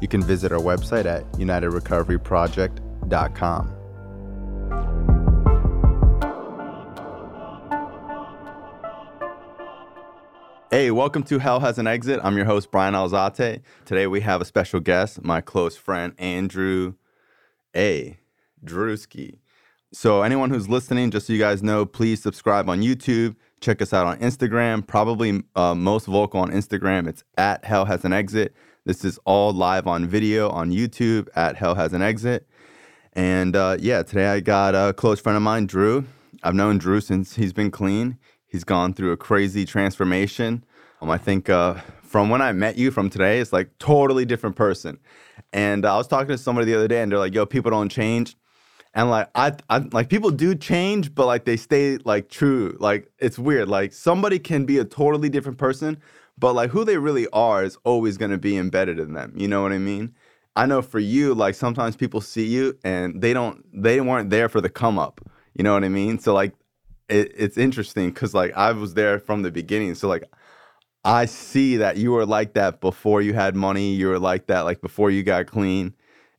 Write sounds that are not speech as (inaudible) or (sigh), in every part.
You can visit our website at unitedrecoveryproject.com. Hey, welcome to Hell Has an Exit. I'm your host, Brian Alzate. Today we have a special guest, my close friend, Andrew A. Drewski. So, anyone who's listening, just so you guys know, please subscribe on YouTube. Check us out on Instagram. Probably uh, most vocal on Instagram. It's at Hell Has an Exit. This is all live on video on YouTube at Hell Has an Exit. And uh, yeah, today I got a close friend of mine, Drew. I've known Drew since he's been clean. He's gone through a crazy transformation. Um, I think uh, from when I met you from today, it's like totally different person. And uh, I was talking to somebody the other day, and they're like, "Yo, people don't change." And like I, I like people do change, but like they stay like true. Like it's weird. Like somebody can be a totally different person, but like who they really are is always going to be embedded in them. You know what I mean? I know for you, like sometimes people see you and they don't, they weren't there for the come up. You know what I mean? So like it, it's interesting because like I was there from the beginning. So like I see that you were like that before you had money. You were like that like before you got clean.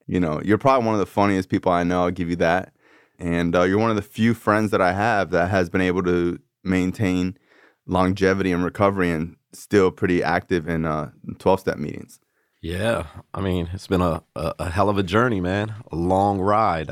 You know, you're probably one of the funniest people I know. I'll give you that. And uh, you're one of the few friends that I have that has been able to maintain longevity and recovery and still pretty active in uh, 12 step meetings. Yeah, I mean, it's been a, a, a hell of a journey, man. A long ride.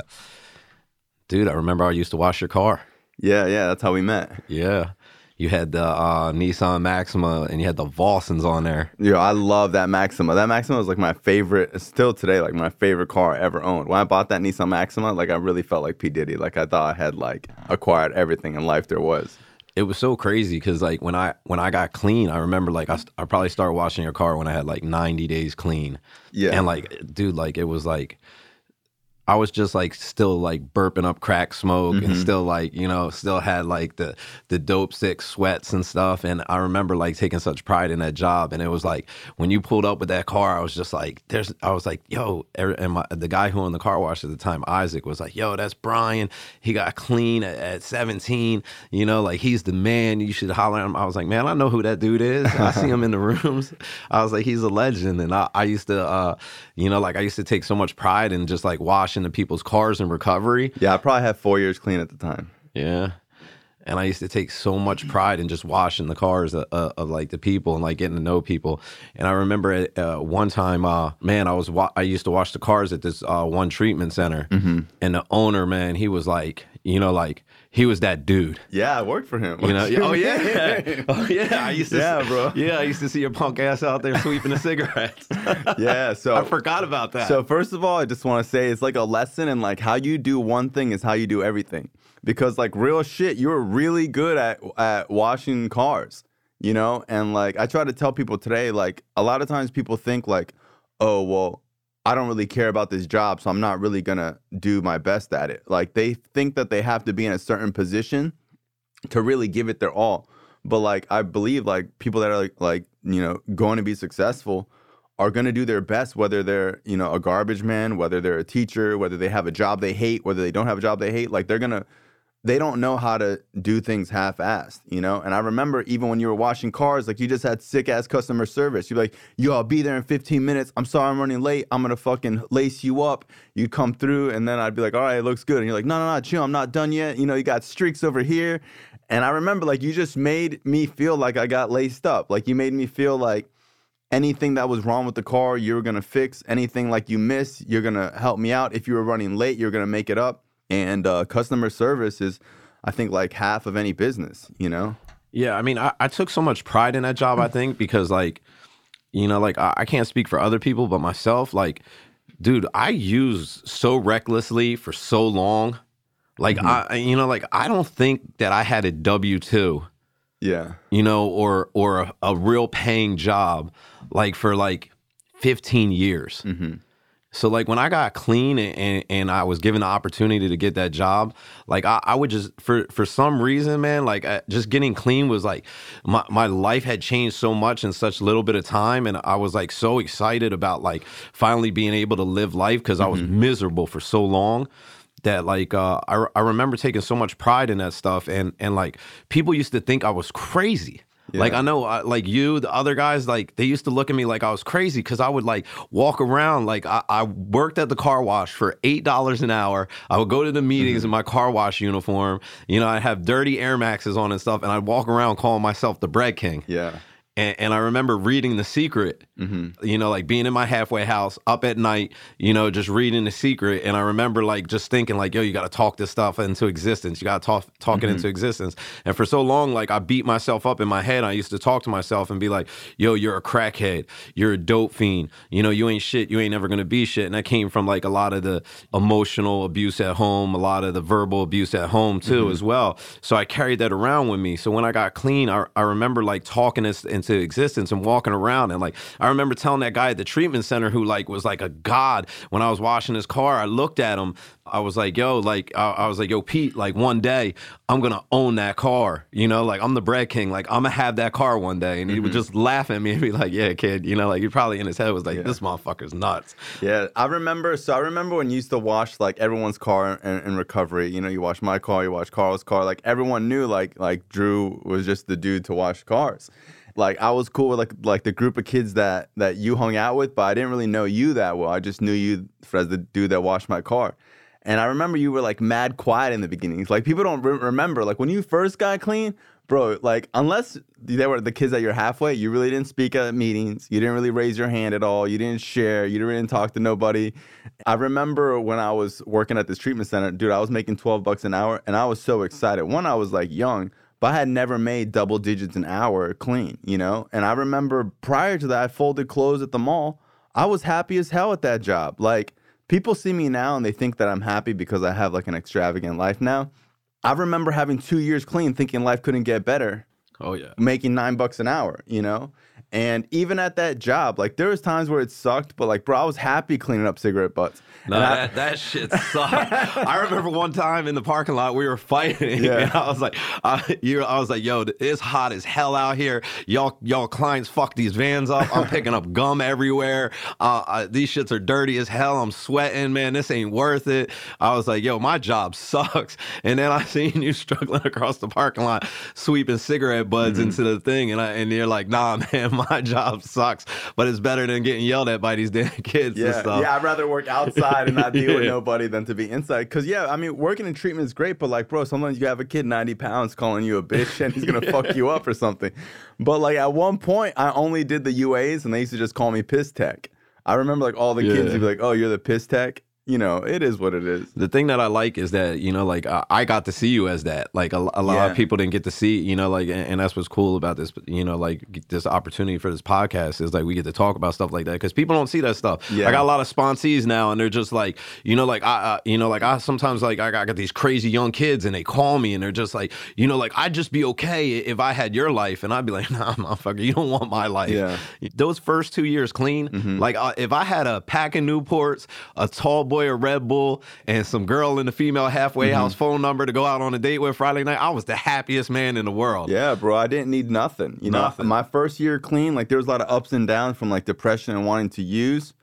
Dude, I remember I used to wash your car. Yeah, yeah, that's how we met. Yeah. You had the uh, Nissan Maxima and you had the Volsons on there. Yeah, I love that Maxima. That Maxima was like my favorite, still today, like my favorite car I ever owned. When I bought that Nissan Maxima, like I really felt like P. Diddy. Like I thought I had like acquired everything in life there was. It was so crazy because like when I when I got clean, I remember like I, I probably started washing your car when I had like 90 days clean. Yeah. And like, dude, like it was like I was just like still like burping up crack smoke Mm-hmm. and still like, you know, still had like the the dope sick sweats and stuff. And I remember like taking such pride in that job. And it was like when you pulled up with that car, I was just like, there's I was like, yo, er- and my, the guy who owned the car wash at the time, Isaac, was like, yo, that's Brian. He got clean at, at 17. You know, like he's the man. You should holler at him. I was like, man, I know who that dude is. I see him in the (laughs) rooms. I was like, he's a legend. And I, I used to uh, you know, like I used to take so much pride in just like washing the people's cars in recovery. Yeah, I probably had four years clean at the time. Yeah. And I used to take so much pride in just washing the cars of, of, of like the people and like getting to know people. And I remember uh, one time, uh, man, I was wa- I used to wash the cars at this uh, one treatment center, and the owner, man, he was like, you know, like he was that dude. Yeah, I worked for him. You know, (laughs) oh yeah, (laughs) oh yeah. I used to, Yeah, bro. (laughs) Yeah, I used to see your punk ass out there sweeping the cigarettes. yeah. So I forgot about that. So first of all, I just want to say it's like a lesson in like how you do one thing is how you do everything. Because like real shit, you're really good at at washing cars, you know? And like I try to tell people today, like a lot of times people think like, oh well, I don't really care about this job, so I'm not really gonna do my best at it. Like they think that they have to be in a certain position to really give it their all. But like I believe like people that are like like, you know, going to be successful are going to do their best whether they're, you know, a garbage man, whether they're a teacher, whether they have a job they hate, whether they don't have a job they hate, like they're going to they don't know how to do things half-assed, you know. And I remember even when you were washing cars, like you just had sick-ass customer service. You're like, "Yo, I'll be there in 15 minutes. I'm sorry, I'm running late. I'm gonna fucking lace you up." You'd come through, and then I'd be like, "All right, it looks good." And you're like, "No, no, no, chill. I'm not done yet. You know, you got streaks over here." And I remember like you just made me feel like I got laced up. Like you made me feel like anything that was wrong with the car, you were gonna fix. Anything like you missed, you're gonna help me out. If you were running late, you're gonna make it up. And uh, customer service is, I think, like half of any business. You know? Yeah, I mean, I, I took so much pride in that job. I think because, like, you know, like I, I can't speak for other people, but myself, like, dude, I used so recklessly for so long. Like, I, you know, like I don't think that I had a W two, Yeah. you know, or or a, a real paying job, like for like fifteen years. Mm-hmm. So like when I got clean and, and, and I was given the opportunity to get that job, like I, I would just for for some reason, man, like I, just getting clean was like my my life had changed so much in such little bit of time, and I was like so excited about like finally being able to live life because I was miserable for so long that like uh, I I remember taking so much pride in that stuff, and and like people used to think I was crazy. Like I know, uh, like you, the other guys, like they used to look at me like I was crazy because I would like walk around. Like I, I worked at the car wash for eight dollars an hour. I would go to the meetings in my car wash uniform. You know, I have dirty Air Maxes on and stuff, and I'd walk around calling myself the Bread King. Yeah. And, and I remember reading The Secret, mm-hmm. you know, like being in my halfway house up at night, you know, just reading The Secret. And I remember like just thinking like, yo, you got to talk this stuff into existence. You got to talk, talk it mm-hmm. into existence. And for so long, like I beat myself up in my head. I used to talk to myself and be like, yo, you're a crackhead. You're a dope fiend. You know, you ain't shit. You ain't never going to be shit. And that came from like a lot of the emotional abuse at home, a lot of the verbal abuse at home too, mm-hmm. as well. So I carried that around with me. So when I got clean, I, I remember like talking this into existence and walking around. And like, I remember telling that guy at the treatment center who like was like a god when I was washing his car, I looked at him. I was like, yo, like, I, I was like, yo, Pete, like one day I'm going to own that car. You know, like I'm the bread king. Like I'm going to have that car one day. And he would mm-hmm. just laugh at me and be like, yeah, kid, you know, like he probably in his head was like, this motherfucker's nuts. Yeah, I remember. So I remember when you used to wash like everyone's car in, in recovery. You know, you wash my car, you wash Carl's car. Like everyone knew, like like Drew was just the dude to wash cars. Like I was cool with like like the group of kids that that you hung out with, but I didn't really know you that well. I just knew you as the dude that washed my car. And I remember you were like mad quiet in the beginning. Like people don't re- remember. Like when you first got clean, bro. Like unless they were the kids that you're halfway, you really didn't speak at meetings. You didn't really raise your hand at all. You didn't share. You didn't talk to nobody. I remember when I was working at this treatment center, dude. I was making twelve bucks an hour, and I was so excited. One, I was like young, but I had never made double digits an hour clean, you know. And I remember prior to that, I folded clothes at the mall. I was happy as hell at that job. Like people see me now and they think that I'm happy because I have like an extravagant life now. I remember having two years clean, thinking life couldn't get better, Oh, yeah. making nine bucks an hour, you know? And even at that job, like there was times where it sucked, but like, bro, I was happy cleaning up cigarette butts. No, And I- that, that shit sucked. I remember one time in the parking lot we were fighting. (laughs) Yeah. And I was like, I, you, I was like, yo, it's hot as hell out here. Y'all, y'all clients fuck these vans up. I'm picking up gum everywhere. Uh, I, these shits are dirty as hell. I'm sweating, man. This ain't worth it. I was like, yo, my job sucks. And then I (laughs) seen you struggling across the parking lot, sweeping cigarette butts Mm-hmm. into the thing, and I, and you're like, nah, (laughs) man, my job sucks, but it's better than getting yelled at by these damn (laughs) kids and Yeah, stuff. yeah. I'd rather work outside and not deal with (laughs) nobody than to be inside. Cause yeah, I mean, working in treatment is great, but like, bro, sometimes you have a kid ninety pounds calling you a bitch and he's gonna (laughs) fuck you up or something. But like at one point, I only did the UAs and they used to just call me piss tech. I remember like all the kids would be like, "Oh, you're the piss tech." You know, it is what it is. the thing that I like is that you know, like I, I got to see you as that. Like a, a lot Yeah. of people didn't get to see, you know, like, and, and that's what's cool about this. You know, like this opportunity for this podcast is like we get to talk about stuff like that because people don't see that stuff. Yeah. I got a lot of sponsees now, and they're just like, you know, like I, uh, you know, like I sometimes like I got, I got these crazy young kids, and they call me, and they're just like, you know, like I'd just be okay if I had your life, and I'd be like, (laughs) nah, motherfucker, you don't want my life. Yeah. Those first two years clean, like uh, if I had a pack of Newports, a tall boy, a Red Bull, and some girl in the female halfway mm-hmm. house phone number to go out on a date with Friday night, I was the happiest man in the world. Yeah, bro, I didn't need nothing. You know, my first year clean, like there was a lot of ups and downs from like depression and wanting to use.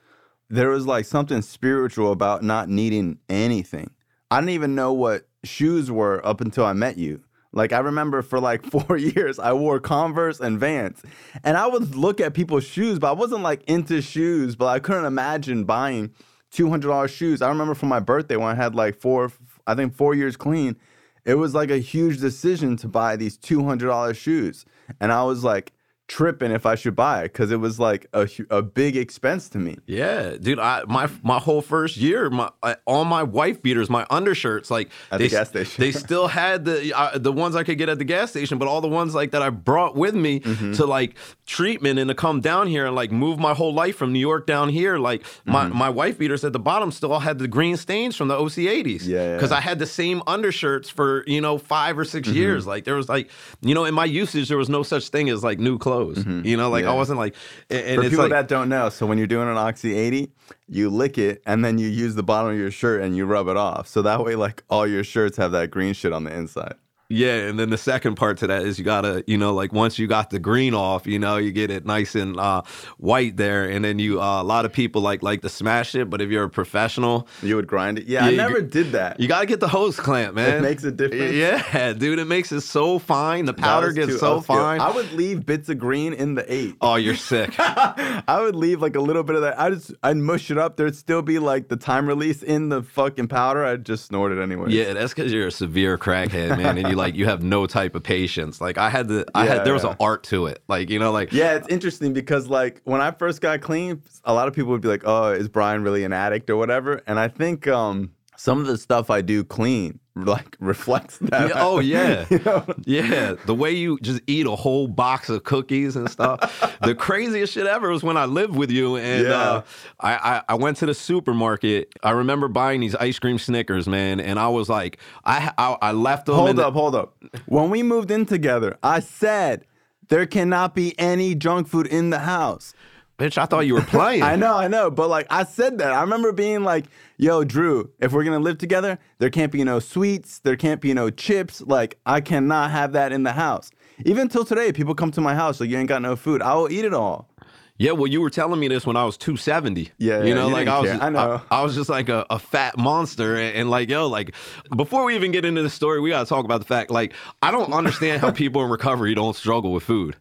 There was like something spiritual about not needing anything. I didn't even know what shoes were up until I met you. Like I remember for like (laughs) four years, I wore Converse and Vans, and I would look at people's shoes, but I wasn't like into shoes. But I couldn't imagine buying two hundred dollars shoes. I remember for my birthday when I had like four, I think four years clean. It was like a huge decision to buy these two hundred dollars shoes, and I was like tripping if I should buy it because it was like a a big expense to me. Yeah, dude. I my my whole first year, my I, all my wife beaters, my undershirts, like At they, the gas station. they (laughs) still had the uh, the ones I could get at the gas station, but all the ones like that I brought with me Mm-hmm. to like treatment and to come down here and like move my whole life from New York down here. Like my Mm-hmm. my wife beaters at the bottom still all had the green stains from the OC eighties. Yeah, yeah. because I had the same undershirts for you know five or Mm-hmm. 6 years. Like there was like you know in my usage there was no such thing as like new clothes. Clothes. Mm-hmm. You know, like Yeah. I wasn't like. And, For it's people like, that don't know, so when you're doing an Oxy 80, you lick it and then you use the bottom of your shirt and you rub it off. So that way, like all your shirts have that green shit on the inside. Yeah, and then the second part to that is you gotta, you know, like once you got the green off, you know, you get it nice and uh, white there, and then you uh, a lot of people like like to smash it, but if you're a professional, You would grind it. Yeah, I never did that. you gotta get the hose clamp, man. It makes a difference. Yeah, dude, it makes it so fine. The powder gets so that was good. fine. I would leave bits of green in the eight. oh, you're sick. (laughs) I would leave like a little bit of that. I just I'd mush it up. There'd still be like the time release in the fucking powder. I'd just snort it anyway. Yeah, that's because you're a severe crackhead, man, and you like you have no type of patience. Like I had to, I Yeah, had there was yeah. an art to it. Like you know, like Yeah, it's interesting because like when I first got clean, a lot of people would be like, "Oh, is Brian really an addict or whatever?" And I think um some of the stuff I do clean like (laughs) reflects that. Yeah, oh (laughs) yeah, You know? yeah. The way you just eat a whole box of cookies and stuff. the (laughs) craziest shit ever was when I lived with you, and Yeah. uh, I, I I went to the supermarket. I remember buying these ice cream Snickers, man, and I was like, I I, I left them. Hold the- up, hold up. When we moved in together, I said there cannot be any junk food in the house. Bitch. I thought you were playing. (laughs) I know, I know, but like I said that. I remember being like, "Yo, Drew, if we're gonna live together, there can't be no sweets, there can't be no chips. Like I cannot have that in the house." Even till today, people come to my house like, "You ain't got no food." I will eat it all. Yeah, well, you were telling me this when I was 270. Yeah, you yeah, know, you like I was. I know. I, was just like a, a fat monster, and, and like, yo, like, before we even get into the story, we gotta talk about the fact, like, I don't understand how people in recovery don't struggle with food.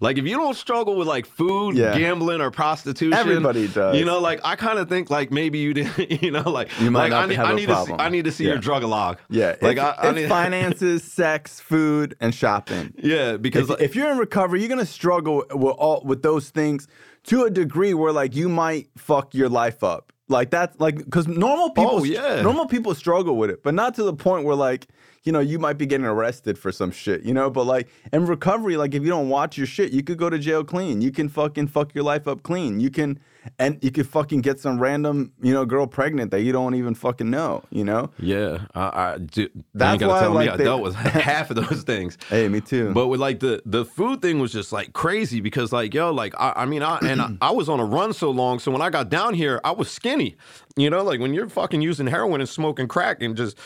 Like, if you don't struggle with like food, Yeah. gambling, or prostitution, Everybody does. You know, like, I kind of think like maybe you didn't, (laughs) you know, like, You might like not I need, have I a need to, see, problem. I need to see Yeah. your drug log. Yeah, like it's, I, I it's need, (laughs) finances, sex, food, and shopping. yeah, because If, if you're in recovery, you're gonna struggle with all with those things to a degree where like you might fuck your life up. Like that's like because normal oh, people, Oh, yeah. normal people struggle with it, but not to the point where like you know you might be getting arrested for some shit, you know. But like in recovery, like if you don't watch your shit, you could go to jail clean. You can fucking fuck your life up clean. You can and you could fucking get some random you know girl pregnant that you don't even fucking know, you know. yeah, I, I do. That's you ain't gotta why, tell me like, I dealt with (laughs) half of those things. (laughs) Hey, me too. But with like the the food thing was just like crazy because like yo like I, I mean I and I, (clears throat) I was on a run so long so when I got down here I was skinny you know like when you're fucking using heroin and smoking crack and just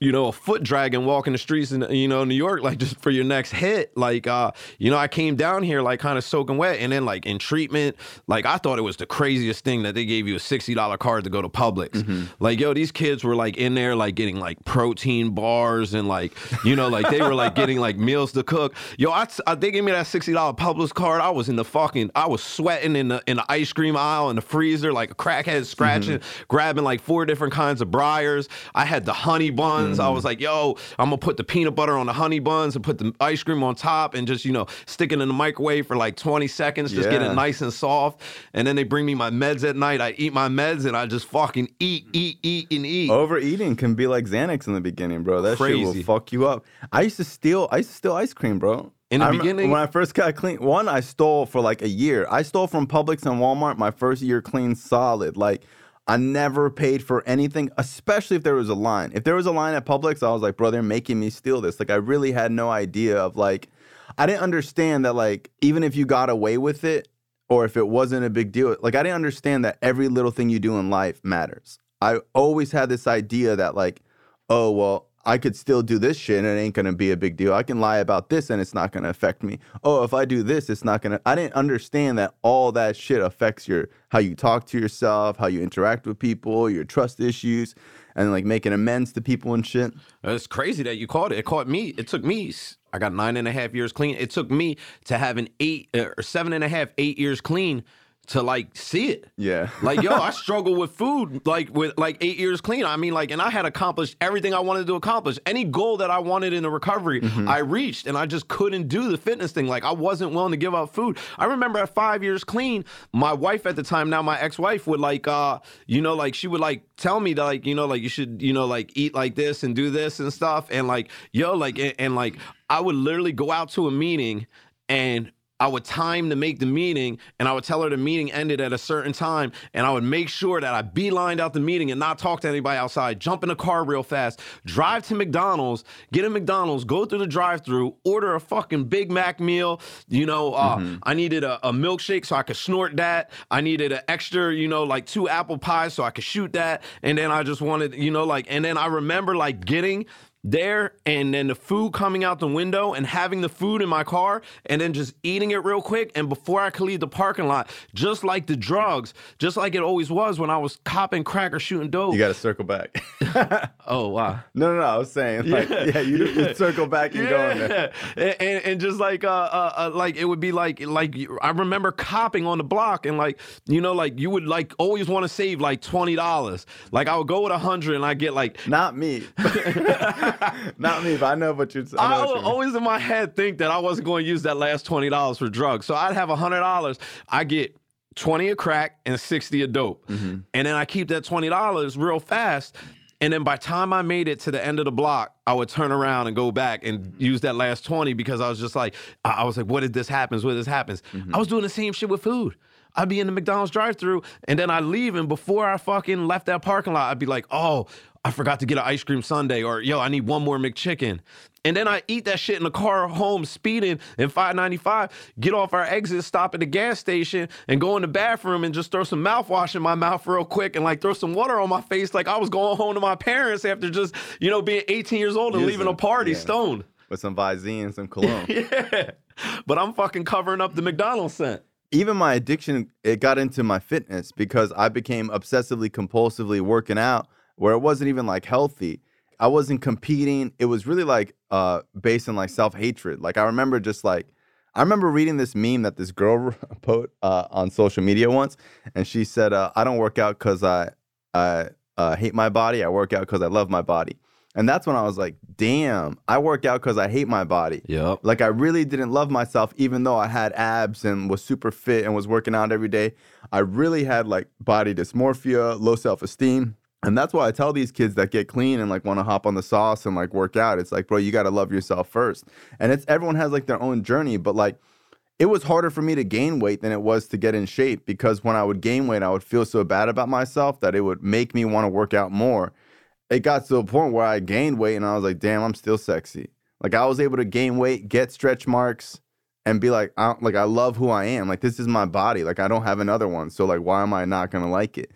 you know a foot dragging walking the streets in you know New York like just for your next hit like uh you know I came down here like kind of soaking wet and then like in treatment like I thought it was the craziest thing that they gave you a sixty dollar card to go to Publix. Mm-hmm. Like yo these kids were like in there like getting like protein bars and like you know like they were like getting like meals to cook. Yo I, I uh, they gave me that sixty dollar Publix card. I was in the fucking I was sweating in the in the ice cream aisle in the freezer like a crackhead scratching mm-hmm. Grabbing like four different kinds of Breyers I had the honey buns I was mm-hmm. like yo I'm gonna put the peanut butter on the honey buns and put the ice cream on top and just you know stick it in the microwave for like 20 seconds just get it nice and soft and then they bring me my meds at night I eat my meds and I just fucking eat eat eat and eat Overeating can be like Xanax in the beginning, bro. That shit will fuck you up. I used to steal. I used to steal ice cream, bro. In the I beginning? when I first got clean, one I stole for like a year. I stole from Publix and Walmart my first year clean, solid. Like I never paid for anything, especially if there was a line. If there was a line at Publix, I was like, bro, they're making me steal this. Like I really had no idea of like, I didn't understand that like even if you got away with it or if it wasn't a big deal, like I didn't understand that every little thing you do in life matters. I always had this idea that like, oh well, I could still do this shit and it ain't gonna be a big deal. I can lie about this and it's not gonna affect me. Oh, if I do this, it's not gonna. I didn't understand that all that shit affects your how you talk to yourself, how you interact with people, your trust issues, and like making amends to people and shit. It's crazy that you caught it. It caught me. It took me. I got nine and a half years clean. It took me to have an eight or seven and a half, eight years clean to like see it. Yeah. Like yo, I (laughs) struggle with food like with like eight years clean. I mean, like, and I had accomplished everything I wanted to accomplish. Any goal that I wanted in the recovery, I reached, and I just couldn't do the fitness thing. Like, I wasn't willing to give up food. I remember at five years clean, my wife at the time, now my ex-wife, would like, uh, you know, like she would like tell me that like, you know, like you should, you know, like eat like this and do this and stuff, and like, yo, like, and, and like, I would literally go out to a meeting and I would time to make the meeting, and I would tell her the meeting ended at a certain time, and I would make sure that I beelined out the meeting and not talk to anybody outside. Jump in the car real fast, drive to McDonald's, get a McDonald's, go through the drive-through, order a fucking Big Mac meal. You know, uh, Mm-hmm. I needed a, a milkshake so I could snort that. I needed an extra, you know, like two apple pies so I could shoot that, and then I just wanted, you know, like, and then I remember like getting there and then the food coming out the window and having the food in my car and then just eating it real quick and before I could leave the parking lot, just like the drugs, just like it always was when I was copping crack or shooting dope. You got to circle back. (laughs) (laughs) oh wow. no, no, no. I was saying, like, yeah, you, you (laughs) circle back and go in there. and, and, and just like uh, uh, uh like it would be like like I remember copping on the block and like you know like you would like always want to save like twenty dollars like I would go with a hundred and I get like Not me. (laughs) Not me, but I know what you're saying. I would always in my head think that I wasn't going to use that last twenty dollars for drugs. So I'd have hundred dollars. I get twenty a crack and sixty a dope, Mm-hmm. and then I keep that twenty dollars real fast. And then by time I made it to the end of the block, I would turn around and go back and use that last twenty because I was just like, I I was like, what if this happens? What if this happens? Mm-hmm. I was doing the same shit with food. I'd be in the McDonald's drive-through, and then I'd leave, and before I fucking left that parking lot, I'd be like, oh, I forgot to get an ice cream sundae, or yo, I need one more McChicken. And then I eat that shit in the car home, speeding in 595, get off our exit, stop at the gas station, and go in the bathroom and just throw some mouthwash in my mouth real quick and like throw some water on my face like I was going home to my parents after just, you know, being 18 years old and Using- leaving a party yeah. stoned. With some Visine and some (laughs) cologne. Yeah. But I'm fucking covering up the McDonald's scent. even my addiction it got into my fitness because i became obsessively compulsively working out where it wasn't even like healthy i wasn't competing it was really like uh based on like self-hatred like i remember just like i remember reading this meme that this girl (laughs) put uh, on social media once and she said uh, i don't work out because i i uh, hate my body i work out because i love my body and that's when i was like damn i work out because i hate my body Yep. like I really didn't love myself, even though I had abs and was super fit and was working out every day. I really had like body dysmorphia, low self esteem. And that's why I tell these kids that get clean and like want to hop on the sauce and like work out. It's like, bro, you got to love yourself first. And it's everyone has like their own journey, but like it was harder for me to gain weight than it was to get in shape because when I would gain weight, I would feel so bad about myself that it would make me want to work out more. It got to a point where I gained weight and I was like, damn, I'm still sexy. Like I was able to gain weight, get stretch marks, and be like, I, like I love who I am. Like this is my body. Like I don't have another one. So like, why am I not gonna like it?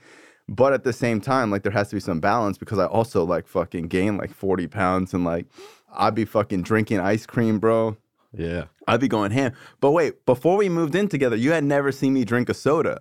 But at the same time, like there has to be some balance because I also like fucking gained like 40 pounds and like I'd be fucking drinking ice cream, bro. Yeah. I'd be going ham. But wait, before we moved in together, you had never seen me drink a soda.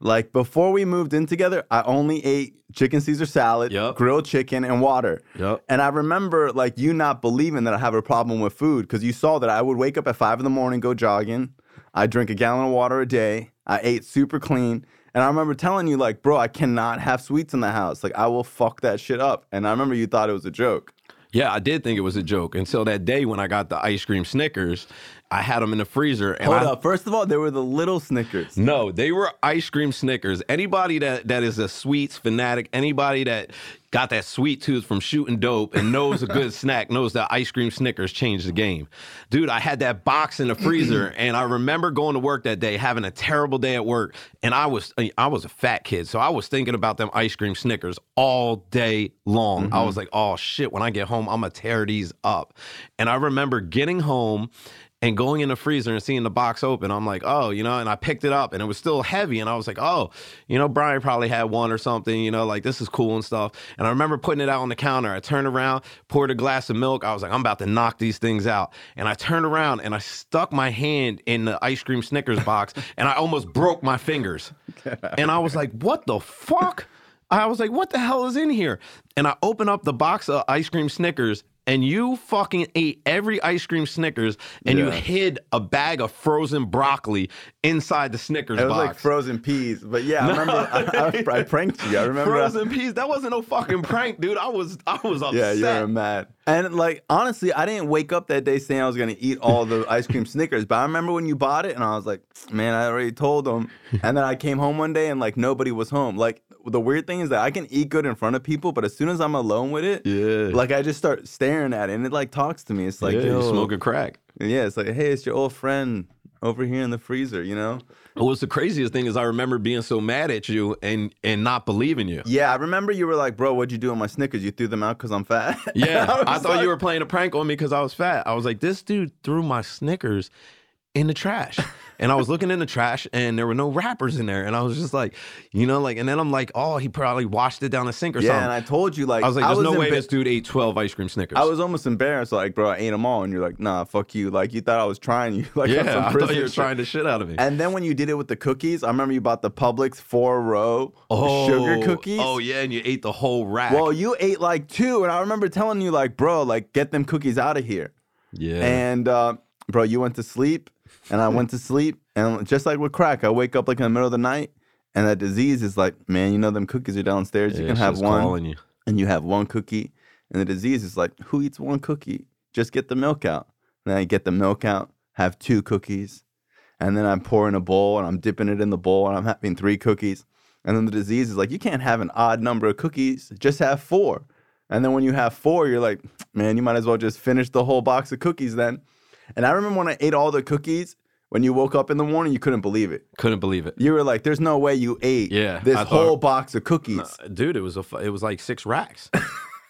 Like before we moved in together, I only ate chicken Caesar salad, Yup. grilled chicken, and water. Yep. And I remember like you not believing that I have a problem with food because you saw that I would wake up at five in the morning, go jogging. I drink a gallon of water a day. I ate super clean. And I remember telling you, like, bro, I cannot have sweets in the house. Like, I will fuck that shit up. And I remember you thought it was a joke. Yeah, I did think it was a joke until that day when I got the ice cream Snickers. I had them in the freezer. And Hold I, up. First of all, there were the little Snickers. No, they were ice cream Snickers. Anybody that that is a sweets fanatic, anybody that got that sweet tooth from shooting dope and knows a good (laughs) snack knows that ice cream Snickers changed the game. Dude, I had that box in the freezer (clears throat) and I remember going to work that day having a terrible day at work and I was I was a fat kid, so I was thinking about them ice cream Snickers all day long. I mm-hmm. was like, "Oh shit, when I get home, I'm to tear these up." And I remember getting home and going in the freezer and seeing the box open, I'm like, oh, you know, and I picked it up and it was still heavy. And I was like, oh, you know, Brian probably had one or something, you know, like this is cool and stuff. And I remember putting it out on the counter. I turned around, poured a glass of milk. I was like, I'm about to knock these things out. And I turned around and I stuck my hand in the ice cream Snickers box (laughs) and I almost broke my fingers. (laughs) And I was like, what the fuck? I was like, what the hell is in here? And I opened up the box of ice cream Snickers, and you fucking ate every ice cream Snickers, and you hid a bag of frozen broccoli inside the Snickers box. It was box. like frozen peas. But yeah, I (laughs) remember I, I, I pranked you. I remember. Frozen peas. That wasn't no fucking prank, dude. I was I was (laughs) upset. Yeah, upset. you're mad. And like honestly, I didn't wake up that day saying I was gonna eat all the (laughs) ice cream Snickers. But I remember when you bought it, and I was like, man, I already told them. And then I came home one day, and like nobody was home. Like the weird thing is that I can eat good in front of people, but as soon as I'm alone with it, Yeah. like I just start staring at it, and it like talks to me. It's like, yeah, yo, you smoking crack. yeah, it's like, hey, it's your old friend. over here in the freezer, you know? What was the craziest thing is I remember being so mad at you and and not believing you. Yeah, I remember you were like, bro, what'd you do on my Snickers? You threw them out because I'm fat? (laughs) Yeah, I, I, thought like- you were playing a prank on me because I was fat. I was like, this dude threw my Snickers in the trash. (laughs) And I was looking in the trash and there were no wrappers in there. And I was just like, you know, like, and then I'm like, oh, he probably washed it down the sink or Yeah, something. and I told you, like, I was like, there's no way emba- this dude ate 12 ice cream Snickers. I was almost embarrassed, like, bro, I ate them all. And you're like, nah, fuck you. Like, you thought I was trying you. (laughs) Like, yeah, I thought you were trying the shit out of me. And then when you did it with the cookies, I remember you bought the Publix four row sugar cookies. Oh, yeah, and you ate the whole rack. Well, you ate like two, and I remember telling you, like, bro, like, get them cookies out of here. yeah. And uh, bro, you went to sleep, and I went to sleep, and just like with crack, I wake up like in the middle of the night, and that disease is like, man, you know them cookies are downstairs. you can have one, you. and you have one cookie, and the disease is like, who eats one cookie? Just get the milk out. And then I get the milk out, have two cookies, and then I'm pouring a bowl, and I'm dipping it in the bowl, and I'm having three cookies. And then the disease is like, you can't have an odd number of cookies, just have four. And then when you have four, you're like, man, you might as well just finish the whole box of cookies then. And I remember when I ate all the cookies, when you woke up in the morning, you couldn't believe it. Couldn't believe it. You were like, there's no way you ate Yeah, this thought- whole box of cookies. dude it was a it was like six racks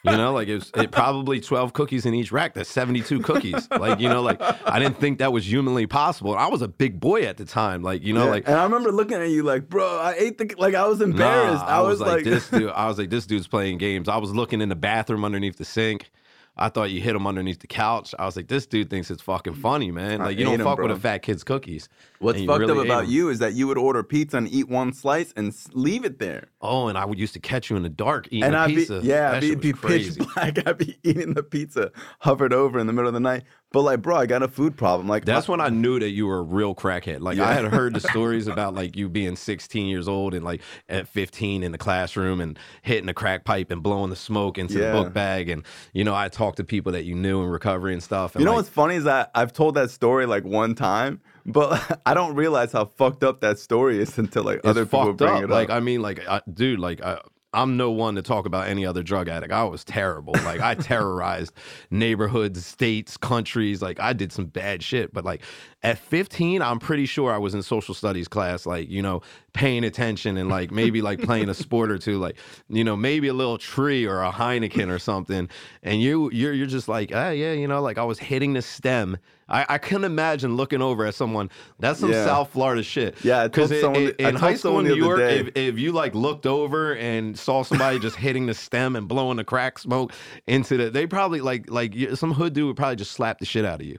you know like it was it probably 12 cookies in each rack that's 72 cookies like you know like i didn't think that was humanly possible i was a big boy at the time like you know Yeah. like and I remember looking at you like, bro, I ate the like I was embarrassed. Nah, I, was, like, this dude. I was like, this dude's playing games. I was looking in the bathroom underneath the sink. I thought you hit him underneath the couch. I was like, this dude thinks it's fucking funny, man. Like you don't fuck with bro. a fat kid's cookies. what's fucked really up about you is that you would order pizza and eat one slice and leave it there. Oh, and I would used to catch you in the dark eating and a I'd pizza. be yeah, I'd be, be pitch black. (laughs) I'd be eating the pizza, hovered over in the middle of the night. But like, bro, I got a food problem. Like That's I- when I knew that you were a real crackhead. Like I had heard the (laughs) stories about like you being 16 years old and like at 15 in the classroom and hitting a crack pipe and blowing the smoke into Yeah. the book bag. And you know, I talked to people that you knew in recovery and stuff. And You know like, what's funny is that I've told that story like one time, but (laughs) I don't realize how fucked up that story is until like other people bring up. it up. Like. I mean, like I, dude, like I, I'm no one to talk about any other drug addict. I was terrible. Like I (laughs) terrorized neighborhoods, states, countries. Like I did some bad shit. But like at 15, I'm pretty sure I was in social studies class, like you know, paying attention and like maybe like playing a sport or two, like you know, maybe a little tree or a Heineken or something. And you, you're you're just like, ah, yeah, you know, like I was hitting the stem. I, I couldn't imagine looking over at someone. That's some Yeah. South Florida shit. Yeah, because in, high school in New York, if, if you like looked over and saw somebody just hitting the stem and blowing the crack smoke into the, they probably like like some hood dude would probably just slap the shit out of you.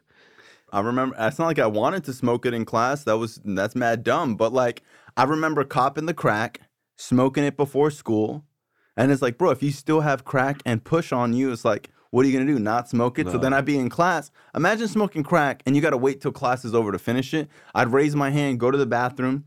I remember it's not like I wanted to smoke it in class. That was that's mad dumb. But like I remember copping the crack, smoking it before school, and it's like, bro, if you still have crack and push on you, it's like, what are you gonna do? Not smoke it? So then I'd be in class. Imagine smoking crack and you gotta wait till class is over to finish it. I'd raise my hand, go to the bathroom,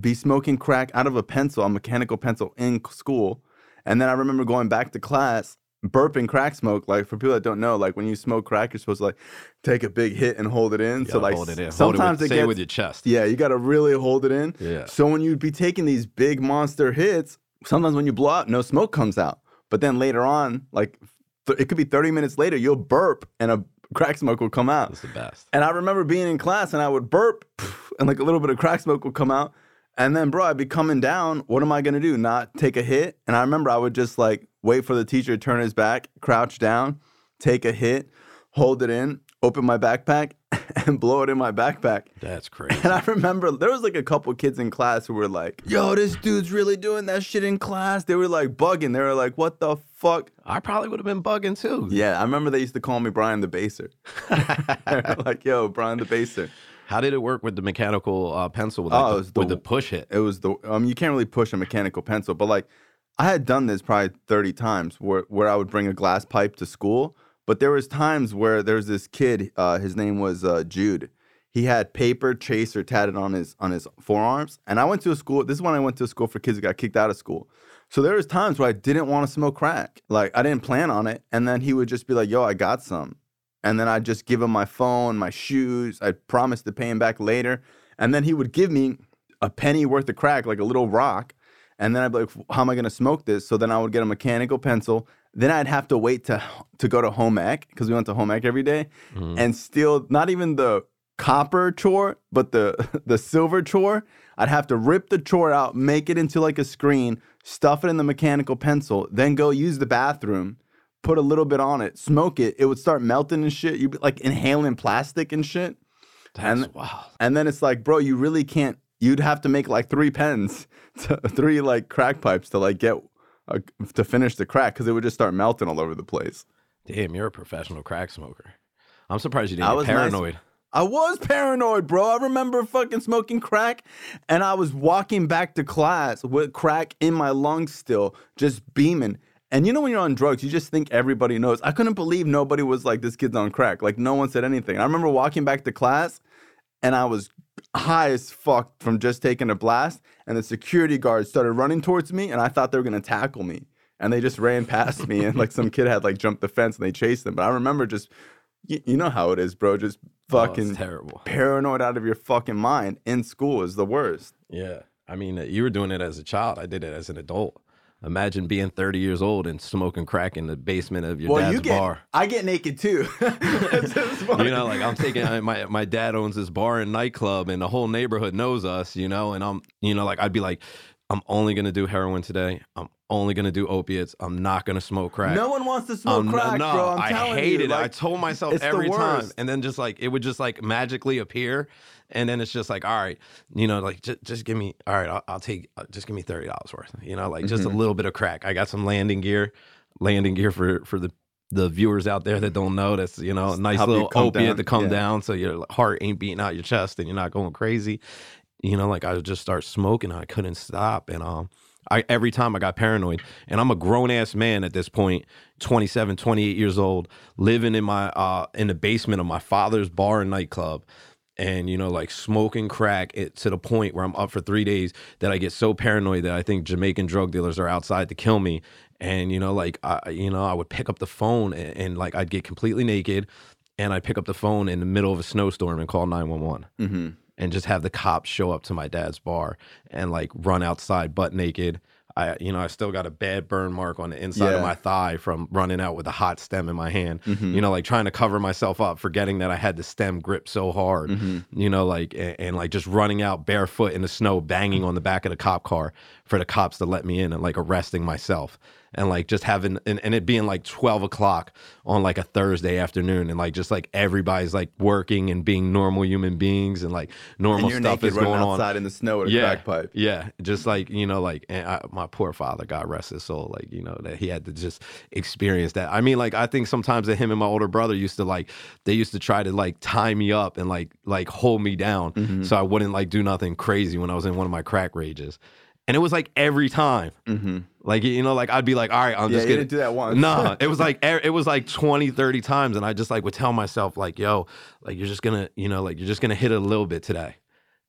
be smoking crack out of a pencil, a mechanical pencil in school, and then I remember going back to class. Burping crack smoke, like for people that don't know, like when you smoke crack, you're supposed to like take a big hit and hold it in. so like hold it in. Hold sometimes it with, it gets it with your chest. yeah, you got to really hold it in. Yeah. So when you'd be taking these big monster hits, sometimes when you blow out, no smoke comes out. But then later on, like th- it could be 30 minutes later, you'll burp and a crack smoke will come out. That's the best. And I remember being in class and I would burp and like a little bit of crack smoke would come out. And then, bro, I'd be coming down. What am I going to do? Not take a hit? And I remember I would just like wait for the teacher to turn his back, crouch down, take a hit, hold it in, open my backpack, (laughs) and blow it in my backpack. That's crazy. (laughs) And I remember there was like a couple kids in class who were like, yo, this dude's really doing that shit in class. They were like bugging. They were like, what the fuck? I probably would have been bugging too. Yeah, I remember they used to call me Brian the Baser. (laughs) Like, yo, Brian the Baser. How did it work with the mechanical uh, pencil with, Oh, like, it the, the- with the push hit? It was the um you can't really push a mechanical pencil, but like I had done this probably 30 times where where I would bring a glass pipe to school, but there was times where there was this kid, uh his name was uh Jude. He had paper chaser tatted on his on his forearms, and I went to a school. This is when I went to a school for kids who got kicked out of school. So there was times where I didn't want to smoke crack. Like I didn't plan on it, and then he would just be like, "Yo, I got some," and then I'd just give him my phone, my shoes. I promised to pay him back later, and then he would give me a penny worth of crack, like a little rock. And then I'd be like, how am I going to smoke this? So then I would get a mechanical pencil. Then I'd have to wait to to go to home ec because we went to home ec every day, Mm-hmm. and steal not even the copper chore, but the (laughs) the silver chore, I'd have to rip the chore out, make it into like a screen, stuff it in the mechanical pencil, then go use the bathroom, put a little bit on it, smoke it. It would start melting and shit. You'd be like inhaling plastic and shit. That's And- wow. And then it's like, bro, you really can't. You'd have to make like three pens, (laughs) to, three like crack pipes to like get uh, to finish the crack because it would just start melting all over the place. Damn, you're a professional crack smoker. I'm surprised you didn't I was get nice- paranoid. I was paranoid, bro. I remember fucking smoking crack and I was walking back to class with crack in my lungs still, just beaming. And you know, when you're on drugs, you just think everybody knows. I couldn't believe nobody was like, this kid's on crack. Like, no one said anything. I remember walking back to class and I was high as fuck from just taking a blast. And the security guards started running towards me and I thought they were gonna tackle me. And they just ran past me and like some kid had like jumped the fence and they chased them. But I remember just, you, you know how it is, bro. Just Oh, fucking terrible. paranoid out of your fucking mind in school is the worst. Yeah. I mean, uh, you were doing it as a child. I did it as an adult. Imagine being 30 years old and smoking crack in the basement of your dad's you get, bar. I get naked too. It's just funny. You know, like I'm taking I- uh, my my dad owns this bar and nightclub, and the whole neighborhood knows us. You know, and I'm you know like I'd be like, I'm only gonna do heroin today. I'm only gonna do opiates. I'm not gonna smoke crack. no one wants to smoke Um, crack, no, bro. I'm I telling hated you. it. I told myself every time, and then just like it would just like magically appear, and then it's just like, all right, you know, like just, just give me, all right, I'll, I'll take, uh, just give me thirty dollars worth, you know, like just a Mm-hmm. little bit of crack. I got some landing gear, landing gear for for the the viewers out there that don't know. That's you know, a nice little opiate down. to come Yeah. down, so your heart ain't beating out your chest, and you're not going crazy. You know, like I would just start smoking, I couldn't stop, and um. I, every time I got paranoid, and I'm a grown ass man at this point, 27, 28 years old, living in my uh in the basement of my father's bar and nightclub, and you know like smoking crack it, to the point where I'm up for three days that I get so paranoid that I think Jamaican drug dealers are outside to kill me, and you know like I you know I would pick up the phone and, and like I'd get completely naked, and I'd pick up the phone in the middle of a snowstorm and call 911 hmm and just have the cops show up to my dad's bar and like run outside butt naked. I, you know, I still got a bad burn mark on the inside Yeah. of my thigh from running out with a hot stem in my hand. Mhm. You know, like trying to cover myself up, forgetting that I had the stem grip so hard. Mhm. You know, like and, and like just running out barefoot in the snow, banging on the back of the cop car for the cops to let me in and like arresting myself. And like just having and, and it being like twelve o'clock on like a Thursday afternoon, and like just like everybody's like working and being normal human beings, and like normal And stuff naked is going on. outside in the snow with a Yeah, crack pipe. yeah, just like you know, like and I, my poor father, God rest his soul, like you know that he had to just experience that. I mean, like I think sometimes that him and my older brother used to like they used to try to like tie me up and like like hold me down Mm-hmm. so I wouldn't like do nothing crazy when I was in one of my crack rages, and it was like every time, hmm like you know, like I'd be like, all right, I'm Yeah, just gonna didn't do that once. Nah, it was (laughs) like it was like 20, 30 times, and I just like would tell myself like, yo, like you're just gonna, you know, like you're just gonna hit it a little bit today,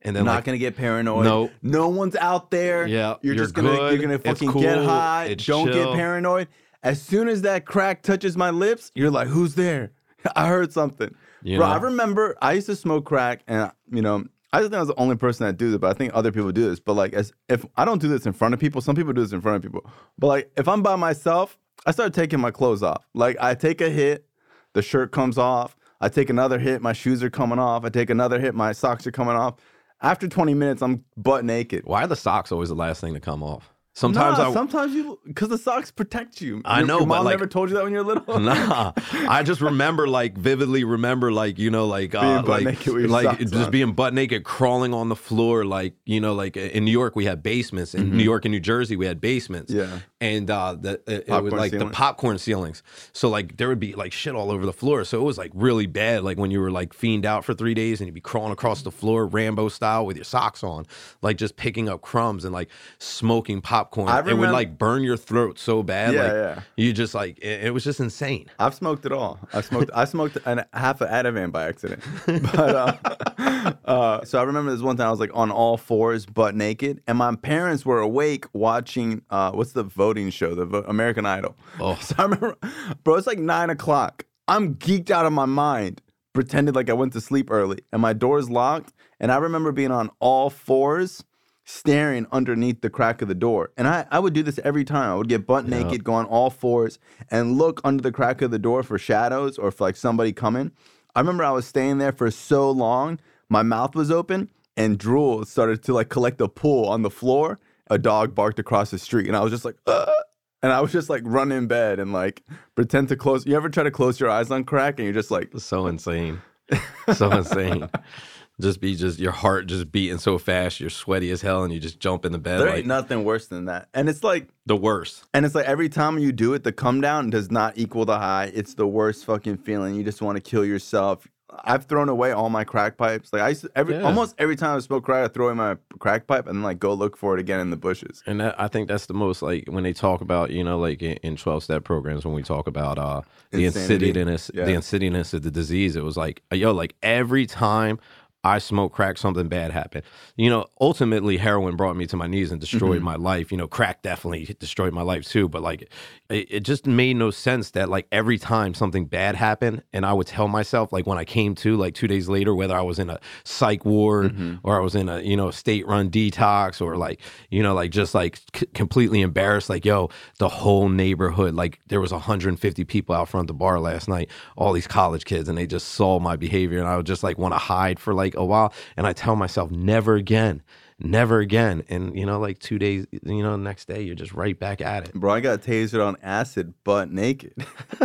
and then not like gonna get paranoid. No. no one's out there. Yeah, you're, you're just gonna good, you're gonna fucking get high. Don't get paranoid. As soon as that crack touches my lips, you're like, "Who's there?" (laughs) I heard something. You Bro, know? I remember I used to smoke crack, and you know, I just think I was the only person that do this, but I think other people do this. But like, as if I don't do this in front of people, some people do this in front of people. But like, if I'm by myself, I start taking my clothes off. Like, I take a hit, the shirt comes off. I take another hit, my shoes are coming off. I take another hit, my socks are coming off. After 20 minutes, I'm butt naked. Why are the socks always the last thing to come off? Sometimes nah, I sometimes you because the socks protect you. I Your- know, Your but, mom like- never told you that when you were little. (laughs) nah. I just (laughs) remember like vividly remember like you know like uh, like naked with your like just on. being butt naked crawling on the floor like you know like in New York we had basements in New York and New Jersey we had basements Mm-hmm. Yeah. and uh the it, it was like the popcorn ceilings so like there would be like shit all over the floor so it was like really bad like when you were like fiend out for three days and you'd be crawling across the floor Rambo style with your socks on like just picking up crumbs and like smoking popcorn I it would like burn your throat so bad Yeah, like yeah. you just like it, it was just insane I've smoked it all. I smoked. I smoked an, half an Ativan by accident. (laughs) But uh, (laughs) uh, so I remember this one time I was like on all fours, butt naked, and my parents were awake watching uh, what's the voting show, the vo- American Idol. Oh. (laughs) So I remember, bro, it's like nine o'clock. I'm geeked out of my mind, pretended like I went to sleep early, and my door's locked. And I remember being on all fours. Staring underneath the crack of the door. And I, I would do this every time. I would get butt naked, go on all fours, and look under the crack of the door for shadows or for like somebody coming. I remember I was staying there for so long, my mouth was open and drool started to like collect a pool on the floor. A dog barked across the street, and I was just like, "Ugh." and I was just like run in bed and like pretend to close. You ever try to close your eyes on crack and you're just like, So insane. So insane. (laughs) Just be just your heart just beating so fast, you're sweaty as hell, and you just jump in the bed there like ain't nothing worse than that. And it's like, the worst. and it's like every time you do it, the come down does not equal the high. It's the worst fucking feeling. You just want to kill yourself. I've thrown away all my crack pipes. Like I used to, every Yeah. almost every time I smoke crack, I throw away my crack pipe and then like go look for it again in the bushes. And that, I think that's the most like when they talk about you know like in twelve step programs when we talk about uh the Insanity. insidiousness Yeah. the insidiousness of the disease. It was like yo like every time I smoked crack, something bad happened. You know, ultimately heroin brought me to my knees and destroyed Mm-hmm. my life. You know, crack definitely destroyed my life too. But like, it, it just made no sense that like every time something bad happened, and I would tell myself like when I came to like two days later, whether I was in a psych ward Mm-hmm. or I was in a you know state run detox or like you know like just like c- completely embarrassed, like yo, the whole neighborhood like there was 150 people out front the bar last night, all these college kids, and they just saw my behavior, and I would just like want to hide for like a oh, while, and I tell myself never again. Never again. And you know, like two days, you know, next day you're just right back at it. Bro, I got tasered on acid butt naked. (laughs)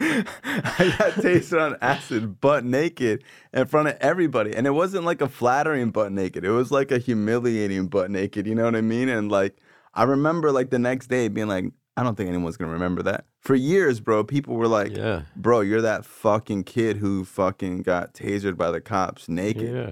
I got tasered on acid butt naked in front of everybody. And it wasn't like a flattering butt naked. It was like a humiliating butt naked. You know what I mean? And like, I remember like the next day being like, I don't think anyone's gonna remember that. For years, bro, people were like, Yeah. bro, you're that fucking kid who fucking got tasered by the cops naked. Yeah.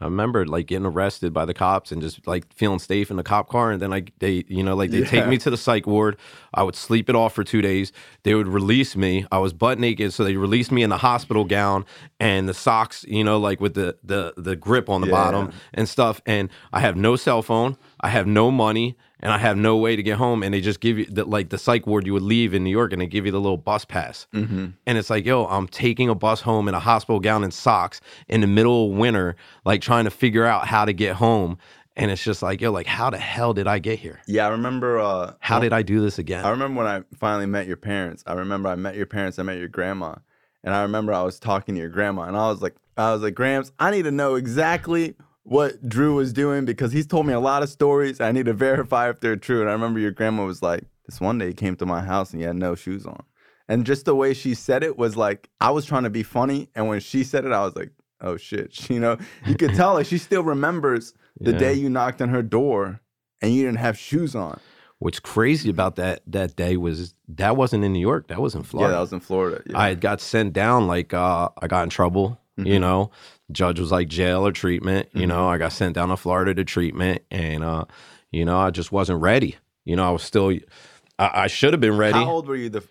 I remember like getting arrested by the cops and just like feeling safe in the cop car. And then like they, you know, like they take me to the psych ward. I would sleep it off for two days. They would release me. I was butt naked, so they released me in the hospital gown and the socks, you know, like with the the the grip on the Yeah. bottom and stuff. And I have no cell phone. I have no money. And I have no way to get home, and they just give you the, like the psych ward you would leave in New York, and they give you the little bus pass. Mm-hmm. And it's like, yo, I'm taking a bus home in a hospital gown and socks in the middle of winter, like trying to figure out how to get home. And it's just like, yo, like, how the hell did I get here? Yeah, I remember uh How did I do this again? I remember when I finally met your parents. I remember I met your parents. I met your grandma, and I remember I was talking to your grandma, and I was like, I was like, Grams, I need to know exactly what Drew was doing because he's told me a lot of stories. I need to (laughs) verify if they're true. And I remember your grandma was like, this one day he came to my house and he had no shoes on, and just the way she said it was like I was trying to be funny, and when she said it, I was like. Oh shit! (laughs) You know, you could tell like she still remembers the Yeah. day you knocked on her door and you didn't have shoes on. What's crazy about that that day was that wasn't in New York. That was in Florida. Yeah, that was in Florida. Yeah. I had got sent down like uh, I got in trouble. Mm-hmm. You know, judge was like jail or treatment. You know, I got sent down to Florida to treatment, and uh, you know, I just wasn't ready. You know, I was still. I, I should have been ready. How old were you? The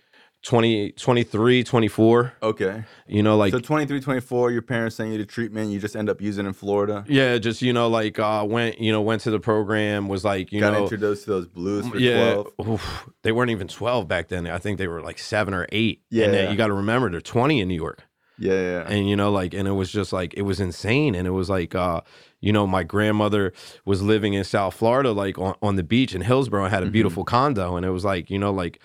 20, 23, 24. okay, You know, like so 23, 24. Your parents sent you to treatment. You just end up using in Florida. yeah, just you know, like uh, went you know went to the program. Was like you Got know. introduced to those blues for yeah, 12. oof, they weren't even twelve back then. I think they were like seven or eight. Yeah, and then yeah. you got to remember they're twenty in New York. Yeah, yeah. and you know like and it was just like it was insane. And it was like uh you know my grandmother was living in south florida like on, on the beach in Hillsboro and had a beautiful condo. And it was like you know like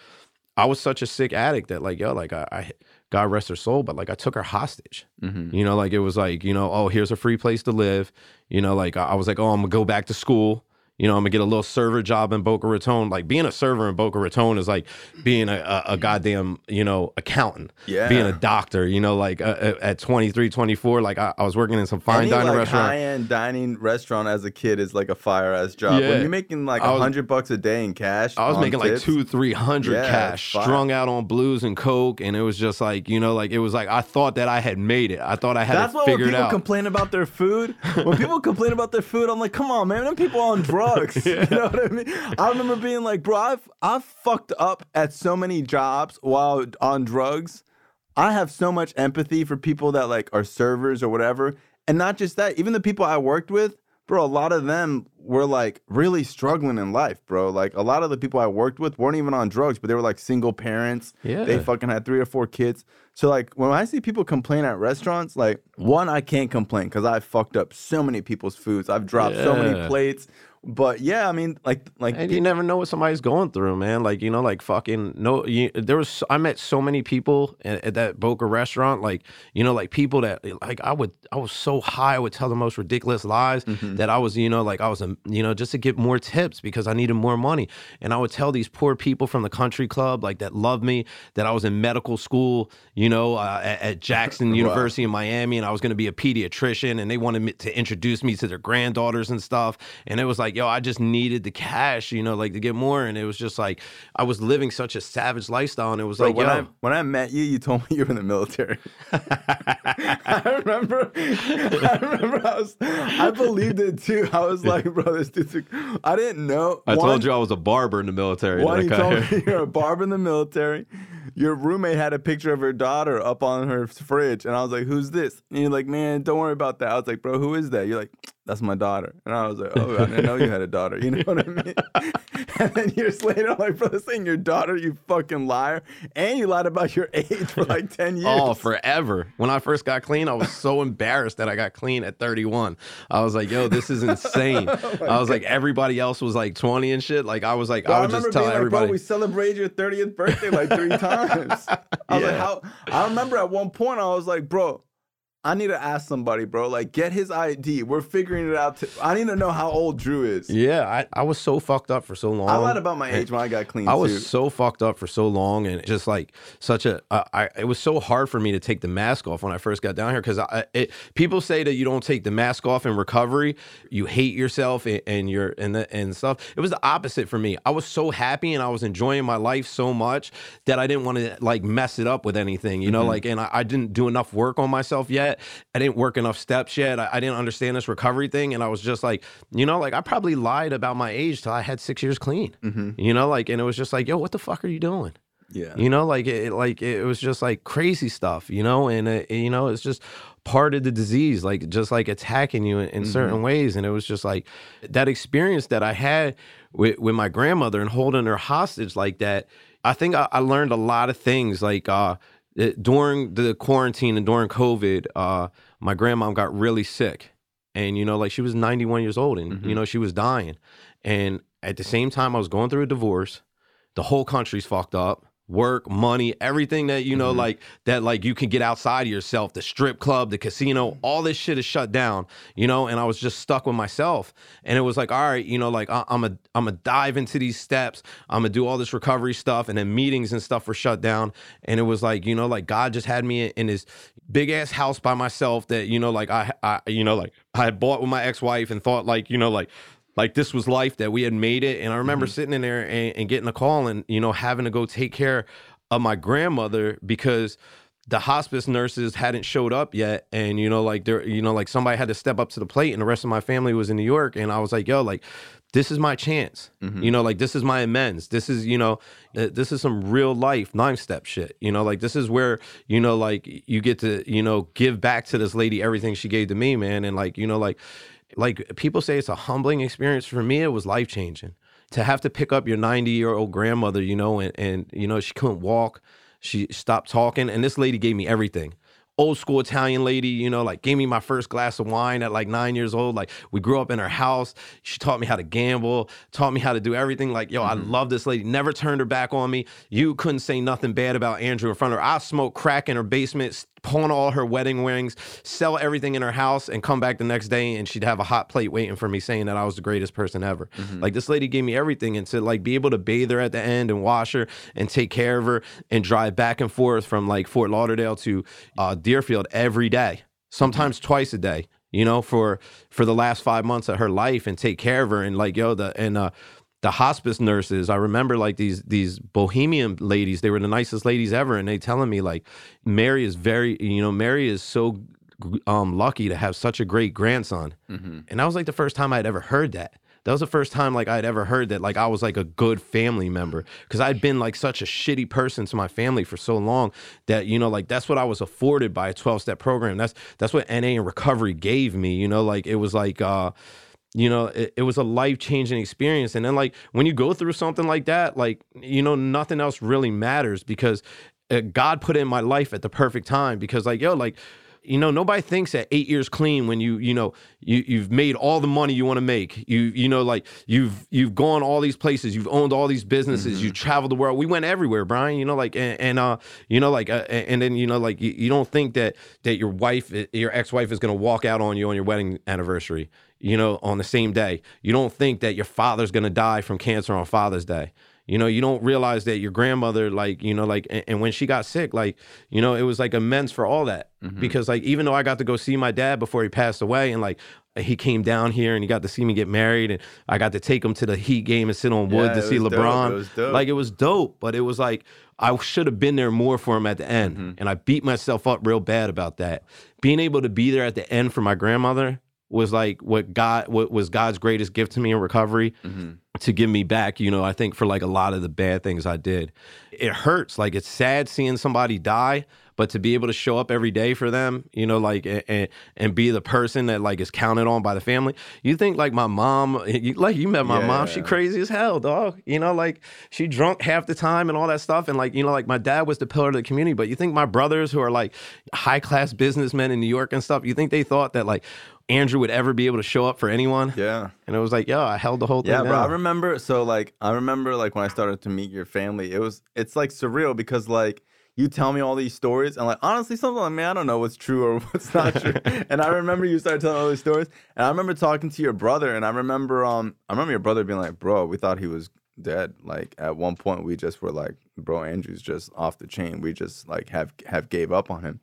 i was such a sick addict that like yo like i, I god rest her soul but like i took her hostage. Mhm. you know like it was like you know oh here's a free place to live. You know like i, I was like oh i'm gonna go back to school you know, I'm gonna get a little server job in Boca Raton. Like being a server in Boca Raton is like being a, a, a goddamn, you know, accountant. Yeah. Being a doctor, you know, like uh, uh, at 23, 24, like I, I was working in some fine Any dining like restaurant. high end dining restaurant as a kid is like a fire ass job. Yeah. When you're making like a hundred bucks a day in cash, I was making like two, three hundred Yeah, cash, strung out on blues and coke, and it was just like, you know, like it was like I thought that I had made it. I thought I had That's it why when figured people complain about their food, when people (laughs) complain about their food, I'm like, come on, man, them people on drugs. (laughs) (laughs) You know what I mean? I remember being like, bro, I've I've fucked up at so many jobs while on drugs. I have so much empathy for people that like are servers or whatever. And not just that, even the people I worked with, bro, a lot of them were like really struggling in life, bro. Like a lot of the people I worked with weren't even on drugs, but they were like single parents. Yeah. They fucking had three or four kids. So like when I see people complain at restaurants, like one, I can't complain because I fucked up so many people's foods. I've dropped so many plates. But yeah, I mean, like, like And you never know what somebody's going through, man. Like you know, like fucking no. You, there was I met so many people at, at that Boca restaurant. Like you know, like people that like I would I was so high I would tell the most ridiculous lies Mm-hmm. that I was you know like I was a you know just to get more tips because I needed more money. And I would tell these poor people from the country club like that loved me that I was in medical school, you know, uh, at, (laughs) at Jackson University in Miami, and I was going to be a pediatrician, and they wanted me to introduce me to their granddaughters and stuff. And it was like, yo, I just needed the cash, you know, like to get more. And it was just like I was living such a savage lifestyle, and it was Bro, like, when yo, I when I met you, you told me you were in the military. (laughs) I remember. I remember. I was. I believed it too. I was like, bro, this dude's. a- I didn't know. I One- told you I was a barber in the military. One, you Like, told me you're a barber in the military. Your roommate had a picture of her daughter up on her fridge, and I was like, "Who's this?" And you're like, "Man, don't worry about that." I was like, "Bro, who is that?" You're like, "That's my daughter," and I was like, "Oh, I (laughs) didn't know you had a daughter." You know what I mean? (laughs) and then years later, I'm like, "Bro, this ain't your daughter, you fucking liar!" And you lied about your age for like ten (laughs) oh, years. Oh, forever. When I first got clean, I was so embarrassed that I got clean at 31. I was like, yo, this is insane. Oh I was like, everybody else was like 20 and shit. Like, I was like, Bro, I I would remember just tell like, everybody. bro, we celebrated your 30th birthday like three times. I was like, how? I remember at one point I was like, bro, I need to ask somebody, bro. Like, get his ID. We're figuring it out. I need to know how old Drew is. yeah, I, I was so fucked up for so long. I lied about my age when I got clean I too. was so fucked up for so long, and just like such a, I, I it was so hard for me to take the mask off when I first got down here because I, it, people say that you don't take the mask off in recovery, you hate yourself and, and you're and the, and stuff. It was the opposite for me. I was so happy and I was enjoying my life so much that I didn't want to like mess it up with anything, you know, Mm-hmm. like and I, I didn't do enough work on myself yet. I didn't work enough steps yet. I, I didn't understand this recovery thing, and I was just like, you know, like I probably lied about my age till I had six years clean. Mm-hmm. You know, like, and it was just like, yo, what the fuck are you doing? yeah. You know, like it, like it was just like crazy stuff. You know, and uh, it, you know, it's just part of the disease, like just like attacking you in, in mm-hmm. certain ways. And it was just like that experience that I had with with my grandmother and holding her hostage like that. I think I, I learned a lot of things, like uh, it- during the quarantine and during COVID. Uh, my grandmom got really sick, and you know, like she was ninety one years old, and you know, she was dying. And at the same time, I was going through a divorce the whole country's fucked up work money everything that you know mm-hmm. like that like you can get outside of yourself the strip club the casino mm-hmm. all this shit is shut down you know and i was just stuck with myself. And it was like all right you know like I- i'm a i'm a dive into these steps. I'm gonna do all this recovery stuff and then meetings and stuff were shut down. And it was like you know like god just had me in His big ass house by myself that you know like i i you know like i had bought with my ex-wife and thought like you know like like this was life that we had made it and i remember sitting in there and, and getting a call and you know having to go take care of my grandmother because the hospice nurses hadn't showed up yet and you know like there you know like somebody had to step up to the plate and the rest of my family was in new york and i was like yo like this is my chance. You know like this is my amends. This is you know uh, this is some real life nine step shit. You know like this is where you know like you get to you know give back to this lady everything she gave to me man and like you know like like people say it's a humbling experience for me it was life changing to have to pick up your 90 year old grandmother you know and and you know she couldn't walk she stopped talking and this lady gave me everything old school Italian lady, you know, like gave me my first glass of wine at like nine years old. Like we grew up in her house. She taught me how to gamble, taught me how to do everything. Like, yo, I mm-hmm. love this lady. Never turned her back on me. You couldn't say nothing bad about Andrew in front of her. I smoked crack in her basement, pawn all her wedding rings, sell everything in her house, and come back the next day and she'd have a hot plate waiting for me saying that I was the greatest person ever. Like this lady gave me everything. And to like be able to bathe her at the end and wash her and take care of her and drive back and forth from like Fort Lauderdale to uh, Deerfield every day, sometimes twice a day. You know, for for the last five months of her life, and take care of her, and like yo, the and uh, the hospice nurses. I remember like these these bohemian ladies. They were the nicest ladies ever, and they telling me like Mary is very, you know, Mary is so um lucky to have such a great grandson. And that was like the first time I'd ever heard that. That was the first time like I'd ever heard that like I was like a good family member because I'd been like such a shitty person to my family for so long that you know like that's what I was afforded by a 12 step program. That's that's what NA and recovery gave me, you know, like it was like uh you know it, it was a life-changing experience and then like when you go through something like that like you know nothing else really matters because uh, god put it in my life at the perfect time because like yo like you know, nobody thinks at eight years clean when you, you know, you you've made all the money you want to make. You, you know, like you've you've gone all these places, you've owned all these businesses, Mm-hmm. you traveled the world. We went everywhere, Brian. You know, like and, and uh, you know, like uh, and then you know, like you, you don't think that that your wife, your ex wife, is gonna walk out on you on your wedding anniversary. You know, on the same day. You don't think that your father's gonna die from cancer on Father's Day. You know, you don't realize that your grandmother, like, you know, like, and, and when she got sick, like, you know, it was like immense for all that. Because, like, even though I got to go see my dad before he passed away, and like, he came down here and he got to see me get married, and I got to take him to the Heat game and sit on wood Yeah, to see dope. LeBron. It. Like, it was dope, but it was like, I should have been there more for him at the end. Mm-hmm. And I beat myself up real bad about that. Being able to be there at the end for my grandmother was like what God, what was God's greatest gift to me in recovery Mm-hmm. to give me back, you know, I think for like a lot of the bad things I did. It hurts. Like it's sad seeing somebody die, but to be able to show up every day for them, you know, like and and be the person that like is counted on by the family. You think like my mom, you- like you met my mom, she crazy as hell, dog. You know, like she drunk half the time and all that stuff. And like, you know, like my dad was the pillar of the community. But you think my brothers who are like high class businessmen in New York and stuff, you think they thought that like Andrew would ever be able to show up for anyone? Yeah. And it was like, yo, I held the whole thing. Yeah, bro. I remember. So like, I remember like when I started to meet your family. It was it's like surreal because like you tell me all these stories and like honestly, something like man, I don't know what's true or (laughs) what's not true. (laughs) and I remember you started telling all these stories, and I remember talking to your brother, and I remember um I remember your brother being like, bro, we thought he was dead. Like at one point, we just were like, bro, Andrew's just off the chain. We just like have have gave up on him.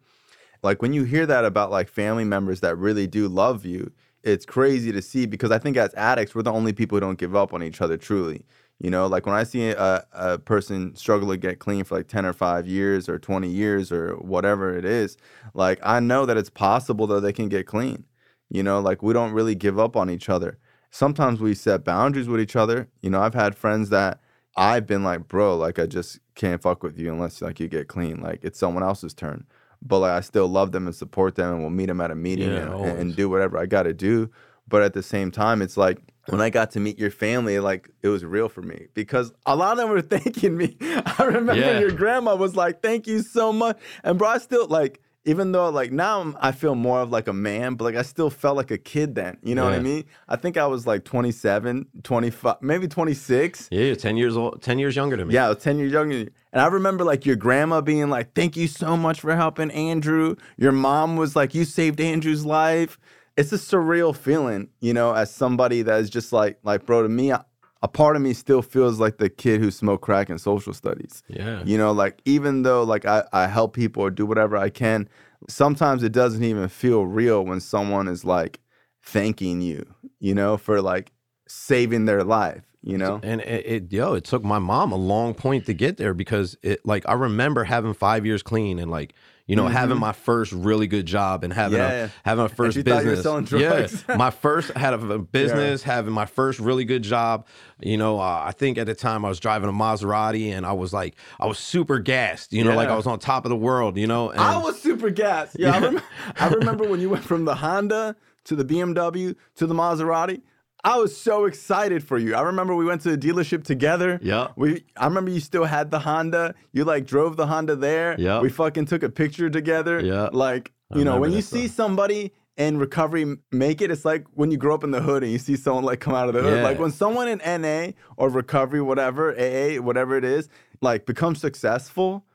Like when you hear that about like family members that really do love you, it's crazy to see because I think as addicts, we're the only people who don't give up on each other truly. You know, like when I see a, a person struggle to get clean for like 10 or 5 years or 20 years or whatever it is, like I know that it's possible that they can get clean. You know, like we don't really give up on each other. Sometimes we set boundaries with each other. You know, I've had friends that I've been like, bro, like I just can't fuck with you unless like you get clean. Like it's someone else's turn. But like I still love them and support them and we'll meet them at a meeting Yeah, and, and do whatever I gotta do. But at the same time, it's like when I got to meet your family, like it was real for me because a lot of them were (laughs) thanking me. I remember Yeah. your grandma was like, "Thank you so much," and bro, I still like. Even though like now I'm, I feel more of like a man, but like I still felt like a kid then. You know what I mean? I think I was like 27, 25, maybe 26. Yeah, you're 10 years old, 10 years younger than me. Yeah, I was 10 years younger. than you. And I remember like your grandma being like, thank you so much for helping Andrew. Your mom was like, you saved Andrew's life. It's a surreal feeling, you know, as somebody that is just like, like, bro, to me, a, a part of me still feels like the kid who smoked crack in social studies. Yeah. You know, like even though like I, I help people or do whatever I can, sometimes it doesn't even feel real when someone is like thanking you, you know, for like saving their life, you know? And it, it, yo, it took my mom a long point to get there because it, like, I remember having five years clean and like, you know, having my first really good job and having Mm-hmm. Yeah. a having a first you thought you were business. Yeah, (laughs) my first had a, a business, having my first really good job. You know, uh, I think at the time I was driving a Maserati and I was like, I was super gassed. You know, like I was on top of the world. You know, and I was super gassed. Yeah, I, rem- I remember when you went from the Honda to the BMW to the Maserati. I was so excited for you. I remember we went to the dealership together. Yeah. We I remember you still had the Honda. You like drove the Honda there. Yeah. We fucking took a picture together. Yeah. Like, you know, when you see somebody in recovery make it, it's like when you grow up in the hood and you see someone like come out of the hood. Yeah. Like when someone in NA or recovery, whatever, AA, whatever it is, like becomes successful,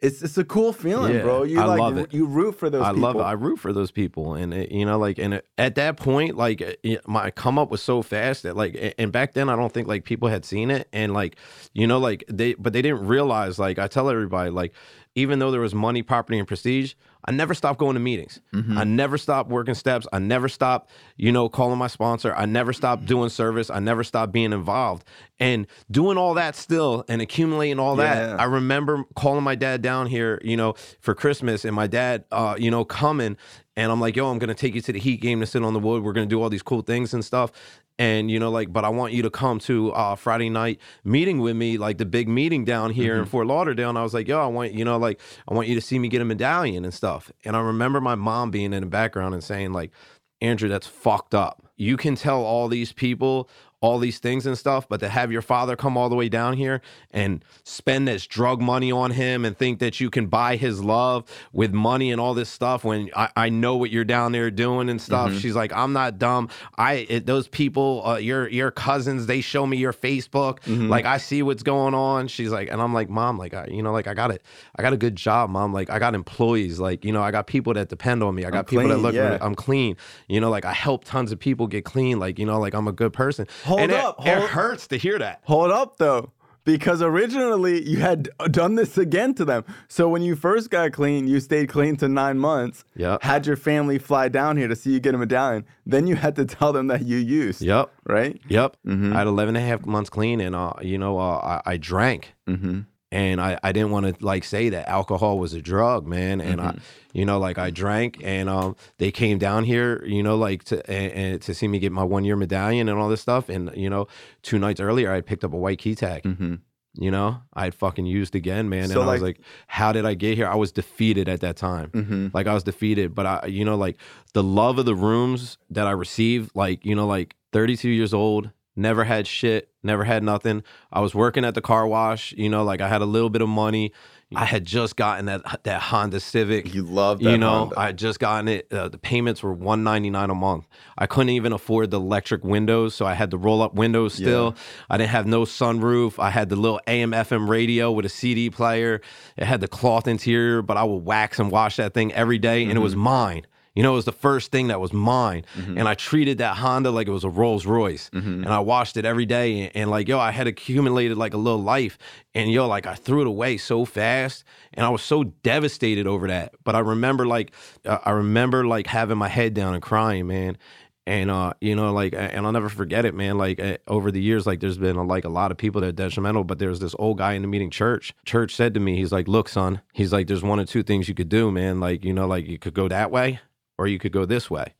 it's it's a cool feeling, Yeah, bro. You I like love it. you root for those I people. love it. I root for those people, and it, you know, like, and it, at that point, like, eh, it, my come up was so fast that, like, and back then, I don't think like people had seen it, and like, you know, like they, but they didn't realize, like, I tell everybody, like, even though there was money, property, and prestige, I never stopped going to meetings. Mm-hmm. I never stopped working steps. I never stopped, you know, calling my sponsor. I never stopped doing service. I never stopped being involved and doing all that still and accumulating all Yeah. that. I remember calling my dad down here, you know, for Christmas, and my dad, uh, you know, coming, and I'm like, "Yo, I'm gonna take you to the Heat game to sit on the wood. We're gonna do all these cool things and stuff." And you know, like, but I want you to come to uh, Friday night meeting with me, like the big meeting down here in Fort Lauderdale. And I was like, "Yo, I want you know, like, I want you to see me get a medallion and stuff." And I remember my mom being in the background and saying, like, Andrew, that's fucked up. You can tell all these people all these things and stuff, but to have your father come all the way down here and spend this drug money on him and think that you can buy his love with money and all this stuff when I, I know what you're down there doing and stuff. Mm-hmm. She's like, I'm not dumb. I it, those people, uh, your your cousins, they show me your Facebook. Mm-hmm. Like I see what's going on. She's like, and I'm like, mom, like I, you know, like I got it. I got a good job, mom. Like I got employees. Like you know, I got people that depend on me. I got people that clean, look. yeah. I'm clean. You know, like I help tons of people get clean. Like you know, like I'm a good person. Hold and it- up, it, hold- hurts to hear that. Hold up though. Because originally you had done this again to them. So when you first got clean, you stayed clean to nine months. Yep. Had your family fly down here to see you get a medallion. Then you had to tell them that you used. Yep. Right? Yep. Mm-hmm. I had 11 and a half months clean and, uh, you know, uh, I, I drank. Mm-hmm. And I, I didn't want to like say that alcohol was a drug, man. And Mm-hmm. I, you know, like I drank and um, they came down here, you know, like to and, and to see me get my one year medallion and all this stuff. And, you know, two nights earlier, I had picked up a white key tag. Mm-hmm. You know, I had fucking used again, man. So, and I was like- like, how did I get here? I was defeated at that time. Mm-hmm. Like I was defeated, but I, you know, like the love of the rooms that I received, like, you know, like 32 years old, never had shit, never had nothing. I was working at the car wash, you know, like I had a little bit of money. I had just gotten that that Honda Civic. You love that. You know, Honda. I had just gotten it. Uh, the payments were one ninety nine a month. I couldn't even afford the electric windows, so I had the roll up windows. Still, I didn't have no sunroof. I had the little AM FM radio with a CD player. It had the cloth interior, but I would wax and wash that thing every day, and it was mine. You know, it was the first thing that was mine, and I treated that Honda like it was a Rolls Royce, and I washed it every day. And, and like, yo, I had accumulated like a little life, and yo, like I threw it away so fast, and I was so devastated over that. But I remember, like, uh, I remember like having my head down and crying, man. And uh, you know, like, and I'll never forget it, man. Like uh, over the years, like, there's been a, like a lot of people that are detrimental. But there's this old guy in the meeting church. Church said to me, he's like, "Look, son, he's like, there's one or two things you could do, man. Like, you know, like you could go that way, or you could go this way."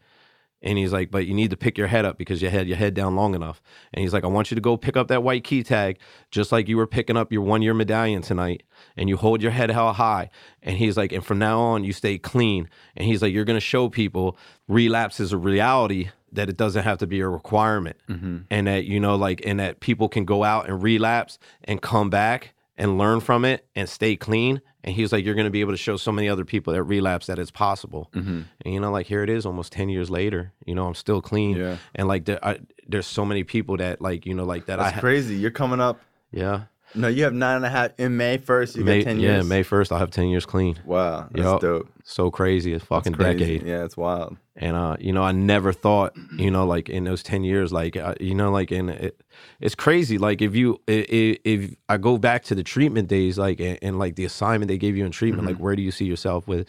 And he's like, but you need to pick your head up because you had your head down long enough. And he's like, I want you to go pick up that white key tag, just like you were picking up your one year medallion tonight. And you hold your head held high. And he's like, and from now on, you stay clean. And he's like, you're going to show people relapse is a reality, that it doesn't have to be a requirement. Mm-hmm. And that, you know, like, and that people can go out and relapse and come back and learn from it and stay clean. And he was like, You're going to be able to show so many other people that relapse that it's possible. Mm-hmm. And, you know, like here it is almost 10 years later. You know, I'm still clean. Yeah. And like, there, I, there's so many people that, like, you know, like that I That's ha- crazy. You're coming up. Yeah. No, you have nine and a half in May first. You May, get ten yeah, years. Yeah, May 1st, I'll have 10 years clean. Wow, that's Yup. dope. So crazy. It's fucking Crazy. decade. Yeah, it's wild. and uh you know i never thought you know like in those 10 years like uh, you know like in it, it's crazy like if you i- i- if i go back to the treatment days like and, and like the assignment they gave you in treatment like where do you see yourself with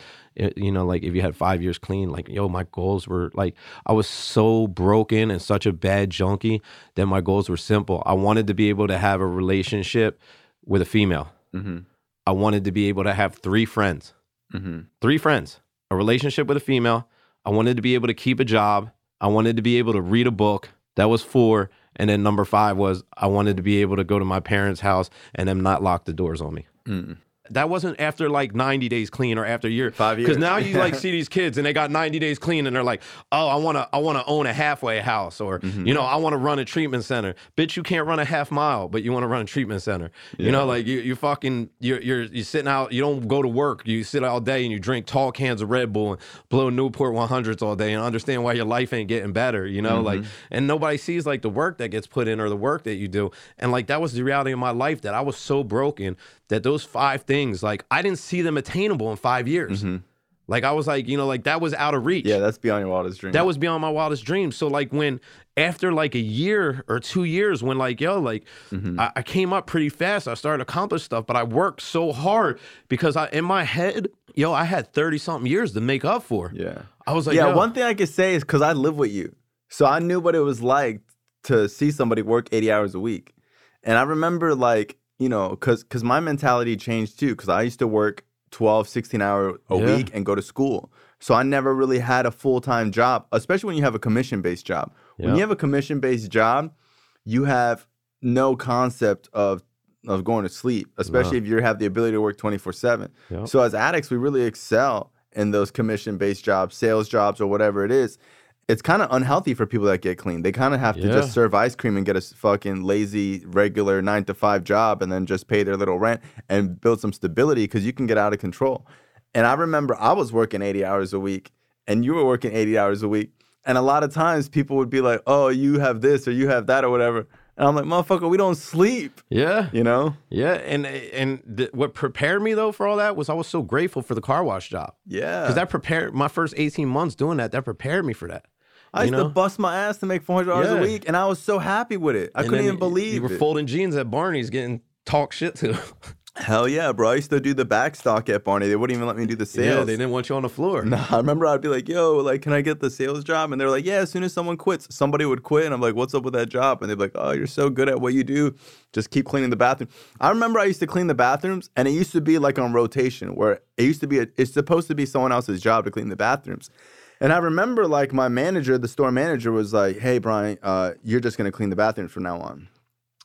you know like if you had five years clean like yo my goals were like i was so broken and such a bad junkie that my goals were simple i wanted to be able to have a relationship with a female Mm-hmm. i wanted to be able to have three friends Mm-hmm. three friends, a relationship with a female. I wanted to be able to keep a job. I wanted to be able to read a book. That was four. And then number five was I wanted to be able to go to my parents' house and them not lock the doors on me. Mm. That wasn't after like 90 days clean or after a year. Five years. Because now you like (laughs) see these kids and they got 90 days clean and they're like, oh, I wanna I wanna own a halfway house or Mm-hmm. you know, I wanna run a treatment center. Bitch, you can't run a half mile, but you wanna run a treatment center. You know, like you you fucking you're you're you're sitting out, you don't go to work, you sit all day and you drink tall cans of Red Bull and blow Newport 100s all day and understand why your life ain't getting better, you know? Like and nobody sees like the work that gets put in or the work that you do. And like that was the reality of my life that I was so broken that those five things, like I didn't see them attainable in five years. Like I was like, you know, like that was out of reach. Yeah, that's beyond your wildest dream. That was beyond my wildest dreams. So like when after like a year or two years, when like yo, like Mm-hmm. I, I came up pretty fast, I started to accomplish stuff, but I worked so hard because I in my head, yo, I had thirty something years to make up for. yeah. I was like, yeah, yo, one thing I could say is because I live with you. So I knew what it was like to see somebody work 80 hours a week. And I remember, like, you know, because cause my mentality changed too, because I used to work 12, 16 hour a Yeah. week and go to school. So I never really had a full time job, especially when you have a commission based job. When you have a commission based job, you have no concept of of going to sleep, especially if you have the ability to work 24 7. Yeah. So as addicts, we really excel in those commission based jobs, sales jobs, or whatever it is. It's kind of unhealthy for people that get clean. They kind of have to Yeah. just serve ice cream and get a fucking lazy, regular nine to five job and then just pay their little rent and build some stability because you can get out of control. And I remember I was working 80 hours a week and you were working 80 hours a week. And a lot of times people would be like, oh, you have this or you have that or whatever. And I'm like, motherfucker, we don't sleep, Yeah. you know? Yeah, and and th- what prepared me though for all that was I was so grateful for the car wash job Yeah. because that prepared my first eighteen months doing that. That prepared me for that. I used know? to bust my ass to make four hundred dollars Yeah. a week, and I was so happy with it. I And couldn't even believe you were it. folding jeans at Barney's, getting talk shit to. (laughs) Hell yeah, bro! I used to do the back stock at Barney. They wouldn't even let me do the yeah, sales. they didn't want you on the floor. Nah, I remember I'd be like, "Yo, like, can I get the sales job?" And they're like, "Yeah." As soon as someone quits, somebody would quit, and I'm like, "What's up with that job?" And they'd be like, "Oh, you're so good at what you do. Just keep cleaning the bathroom." I remember I used to clean the bathrooms, and it used to be like on rotation, where it used to be. A, it's supposed to be someone else's job to clean the bathrooms. And I remember like my manager, the store manager, was like, "Hey, Brian, uh, you're just gonna clean the bathrooms from now on."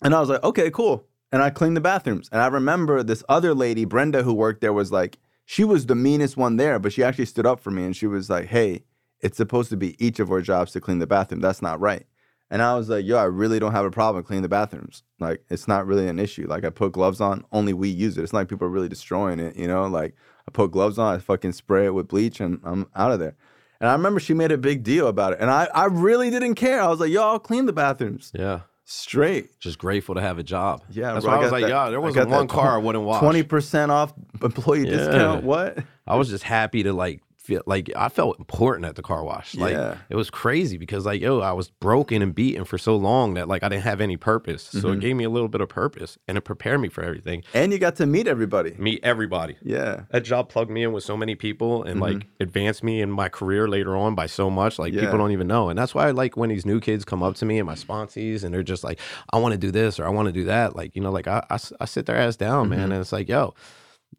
And I was like, "Okay, cool." And I cleaned the bathrooms. And I remember this other lady, Brenda, who worked there, was like, she was the meanest one there, but she actually stood up for me and she was like, "Hey, it's supposed to be each of our jobs to clean the bathroom. That's not right." And I was like, "Yo, I really don't have a problem cleaning the bathrooms. Like, it's not really an issue. Like, I put gloves on, only we use it. It's not like people are really destroying it, you know? Like, I put gloves on, I fucking spray it with bleach, and I'm out of there." And I remember she made a big deal about it, and I, I really didn't care. I was like, "Yo, I'll clean the bathrooms Yeah, straight." just grateful to have a job. Yeah, that's bro, why I I was like, that- yeah, there wasn't one car I wouldn't wash. Twenty percent off employee Yeah. discount. What? I was just happy to like feel like I felt important at the car wash. Like Yeah. it was crazy because like yo, I was broken and beaten for so long that like I didn't have any purpose. So Mm-hmm. it gave me a little bit of purpose and it prepared me for everything. And you got to meet everybody. Meet everybody. Yeah. That job plugged me in with so many people and like advanced me in my career later on by so much. Like Yeah. people don't even know. And that's why I like when these new kids come up to me and my sponsees and they're just like, I want to do this or I want to do that. Like, you know, like I I sit their ass down, man. And it's like, yo,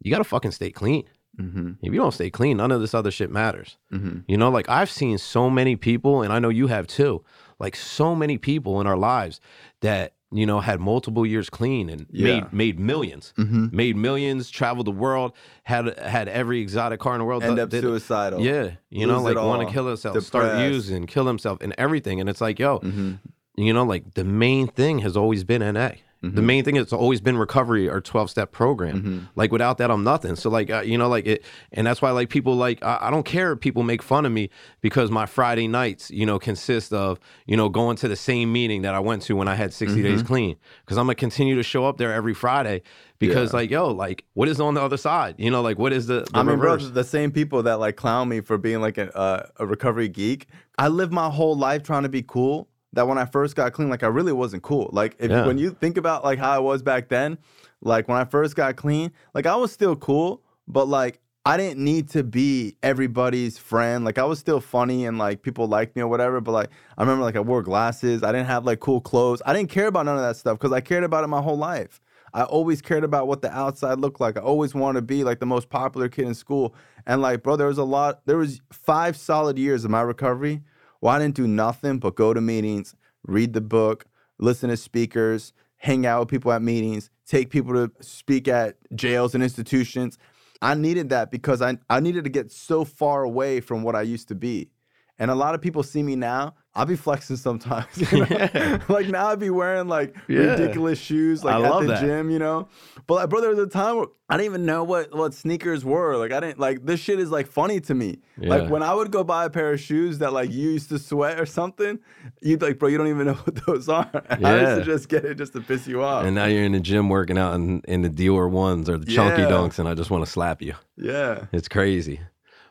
you got to fucking stay clean. Mm-hmm. If you don't stay clean, none of this other shit matters. Mm-hmm. You know, like I've seen so many people, and I know you have too, like so many people in our lives that, you know, had multiple years clean and Yeah. made made 1000000s Mm-hmm. made millions, traveled the world, had had every exotic car in the world. End up did- suicidal. Yeah, you know, Lose it like want to kill himself, start using, kill himself, and everything. And it's like, yo, Mm-hmm. you know, like the main thing has always been NA. The main thing has always been recovery or 12 step program. Mm-hmm. Like without that, I'm nothing. So like, uh, you know, like it, and that's why like people like, I, I don't care if people make fun of me because my Friday nights, you know, consist of, you know, going to the same meeting that I went to when I had 60 days Mm-hmm. clean. Cause I'm gonna continue to show up there every Friday because Yeah. like, yo, like what is on the other side? You know, like what is the, the I mean, bro, reverse? the same people that like clown me for being like a, uh, a recovery geek. I live my whole life trying to be cool. That when I first got clean, like I really wasn't cool. Like if Yeah. when you think about like how I was back then, like when I first got clean, like I was still cool, but like I didn't need to be everybody's friend. Like I was still funny and like people liked me or whatever. But like I remember like I wore glasses. I didn't have like cool clothes. I didn't care about none of that stuff because I cared about it my whole life. I always cared about what the outside looked like. I always wanted to be like the most popular kid in school. And like, bro, there was a lot. There was five solid years of my recovery where I didn't do nothing but go to meetings, read the book, listen to speakers, hang out with people at meetings, take people to speak at jails and institutions. I needed that because I, I needed to get so far away from what I used to be. And a lot of people see me now. I'll be flexing sometimes. You (laughs) know? (laughs) Yeah. like now I'd be wearing like Yeah. ridiculous shoes like I at love the that. gym, you know. But like, bro, there was a time where I didn't even know what what sneakers were. Like I didn't like this shit is like funny to me. Like when I would go buy a pair of shoes that like you used to sweat or something, you'd like, bro, you don't even know (laughs) what those are. I used to Yeah. just get it just to piss you off. and now you're in the gym working out in, in the Dior ones or the chunky Yeah. dunks, and I just want to slap you. yeah. It's crazy.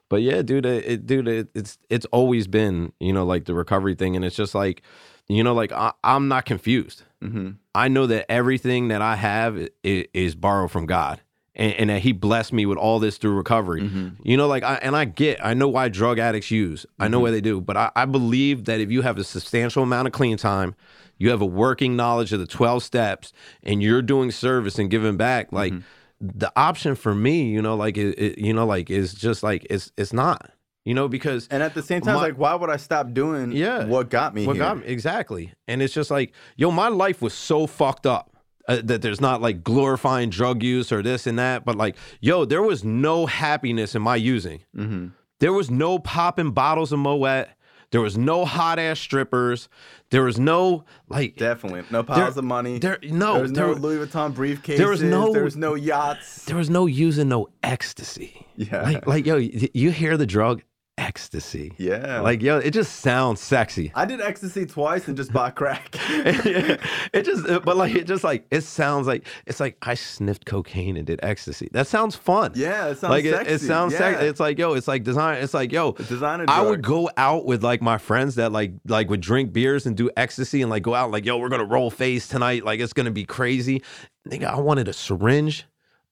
But yeah, dude, it, it- dude, it, it's it's always been you know like the recovery thing, and it's just like you know like I, I'm not confused. hmm I know that everything that I have is, is borrowed from God, and, and that He blessed me with all this through recovery. Mm-hmm. You know, like I and I get, I know why drug addicts use. I Mm-hmm. know why they do, but I, I believe that if you have a substantial amount of clean time, you have a working knowledge of the twelve steps, and you're doing service and giving back, like. Mm-hmm. The option for me, you know, like it, it, you know, like is just like it's it's not, you know, because And at the same time, it's My- like, why would I stop doing Yeah. what got me what here? got me exactly and it's just like yo my life was so fucked up uh, that there's not like glorifying drug use or this and that but like yo there was no happiness in my using Mhm. there was no popping bottles of moet There was no hot ass strippers. There was no like Definitely. No piles There- of money. there no there was no Louis Vuitton briefcases. there was no- There was no yachts. there was no using no ecstasy. Yeah. Like like yo, you hear the drug ecstasy. yeah. Like yo, it just sounds sexy. I did ecstasy twice and just bought crack. (laughs) it just but like it just like it sounds like it's like I sniffed cocaine and did ecstasy. That sounds fun. yeah, it sounds like it, sexy. it sounds yeah. sexy. It's like yo, it's like design. It's like yo, designer I would go out with like my friends that like like would drink beers and do ecstasy and like go out like yo, we're gonna roll face tonight. Like it's gonna be crazy. Nigga, I wanted a syringe.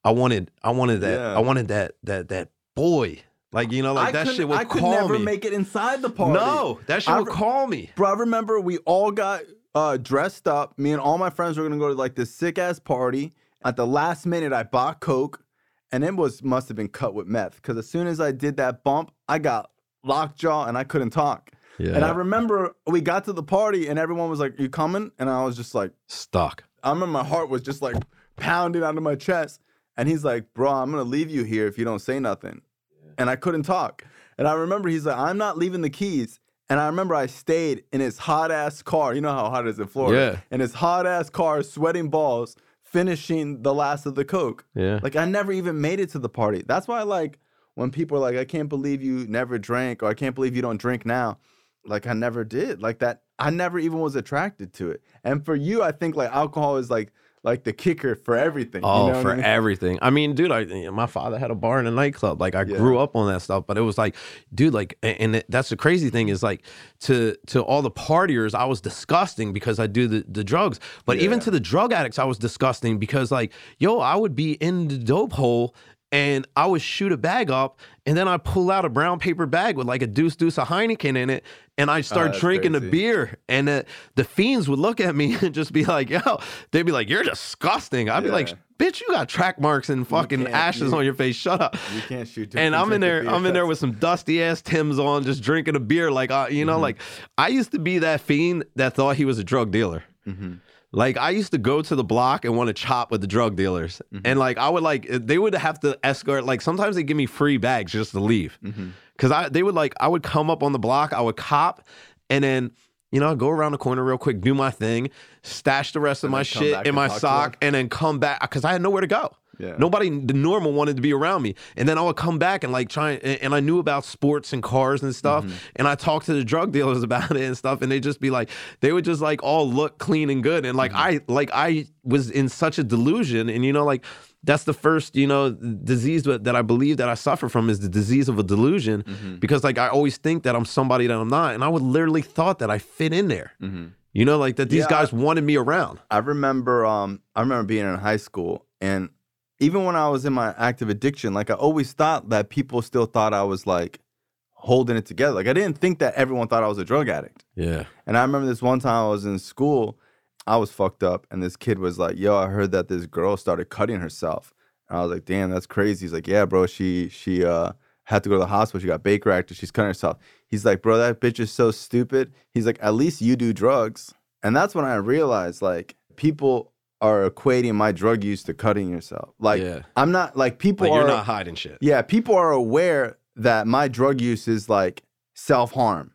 I wanted I wanted that Yeah. I wanted that that that boy. Like you know like I that shit would I could call never me. make it inside the party. no, that shit I would call me. Bro, I remember we all got uh, dressed up. Me and all my friends were gonna go to like this sick ass party. At the last minute, I bought coke, and it was must have been cut with meth. Because as soon as I did that bump, I got lockjaw and I couldn't talk. Yeah. And I remember we got to the party and everyone was like, "You coming?" And I was just like, Stuck. I remember my heart was just like pounding out of my chest. And he's like, Bro, I'm gonna leave you here if you don't say nothing. And I couldn't talk. And I remember he's like, I'm not leaving the keys. And I remember I stayed in his hot ass car. You know how hot it is in Florida. Yeah. In his hot ass car, sweating balls, finishing the last of the Coke. Yeah. Like I never even made it to the party. That's why like when people are like, I can't believe you never drank or I can't believe you don't drink now. Like I never did. Like that I never even was attracted to it. And for you, I think like alcohol is like like the kicker for everything. you Oh, know for I mean? everything. I mean, dude, I my father had a bar and a nightclub. Like I Yeah. grew up on that stuff, but it was like, dude, like, and it, that's the crazy thing is like to to all the partiers, I was disgusting because I do the the drugs. But even to the drug addicts, I was disgusting because like, yo, I would be in the dope hole. And I would shoot a bag up, and then I pull out a brown paper bag with like a deuce deuce of Heineken in it, and I start Oh, drinking the beer. And the, the fiends would look at me (laughs) and just be like, "Yo," they'd be like, "You're disgusting." I'd be like, bitch, you got track marks and fucking ashes you- on your face. Shut up. You can't shoot. And I'm in there, I'm in there with some dusty ass Tim's on, just drinking a beer. Like, uh, you Mm-hmm. know, like I used to be that fiend that thought he was a drug dealer. Mm-hmm. Like I used to go to the block and want to chop with the drug dealers, Mm-hmm. and like I would like they would have to escort. Like sometimes they give me free bags just to leave, Mm-hmm. because I they would like I would come up on the block, I would cop, and then. You know, i go around the corner real quick, do my thing, stash the rest of my shit in my sock, and then come back because I had nowhere to go. Yeah. Nobody, the normal, wanted to be around me, and then I would come back and like try, and, and I knew about sports and cars and stuff, Mm-hmm. and I talked to the drug dealers (laughs) about it and stuff, and they just be like, they would just like all look clean and good, and like Mm-hmm. I, like I was in such a delusion, and you know, like that's the first, you know, disease that, I believe that I suffer from is the disease of a delusion, Mm-hmm. because like I always think that I'm somebody that I'm not, and I would literally thought that I fit in there, you know, like that these Mm-hmm. Yeah, I- guys wanted me around. I remember um I remember being in high school and even when I was in my active addiction, like I always thought that people still thought I was like holding it together. Like I didn't think that everyone thought I was a drug addict. Yeah, And I remember this one time I was in school, I was fucked up, and this kid was like, "Yo, I heard that this girl started cutting herself." And I was like, "Damn, that's crazy." He's like, "Yeah, bro, she she uh had to go to the hospital. She got Baker acted. She's cutting herself." He's like, "Bro, that bitch is so stupid." He's like, "At least you do drugs." And that's when I realized like people are equating my drug use to cutting yourself. Like Yeah. I'm not like people like are you're not hiding shit. yeah, people are aware that my drug use is like self harm.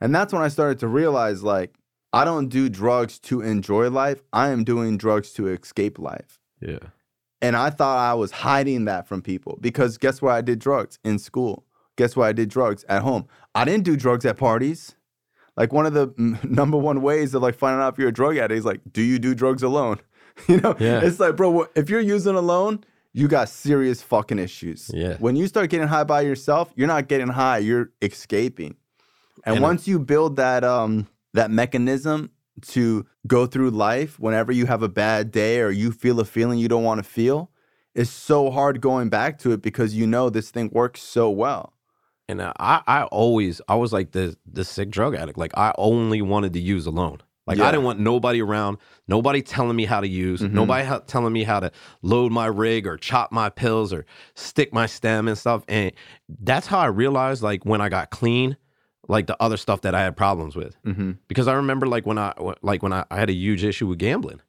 And that's when I started to realize like, I don't do drugs to enjoy life. I am doing drugs to escape life. yeah. And I thought I was hiding that from people because guess where I did drugs? In school. Guess where I did drugs? At home. I didn't do drugs at parties. Like one of the (laughs) number one ways of like finding out if you're a drug addict is like, do you do drugs alone? (laughs) You know, Yeah. it's like, bro, if you're using alone, you got serious fucking issues. Yeah. When you start getting high by yourself, you're not getting high, you're escaping. And, And- once you build that um that mechanism to go through life whenever you have a bad day or you feel a feeling you don't want to feel, it's so hard going back to it because you know this thing works so well. And I, I always, I was like the the sick drug addict. Like I only wanted to use alone. Like Yeah. I didn't want nobody around, nobody telling me how to use, Mhm. nobody ha- telling me how to load my rig or chop my pills or stick my stem and stuff. And that's how I realized, like when I got clean, like the other stuff that I had problems with. Mm-hmm. Because I remember, like when I like when I, I had a huge issue with gambling,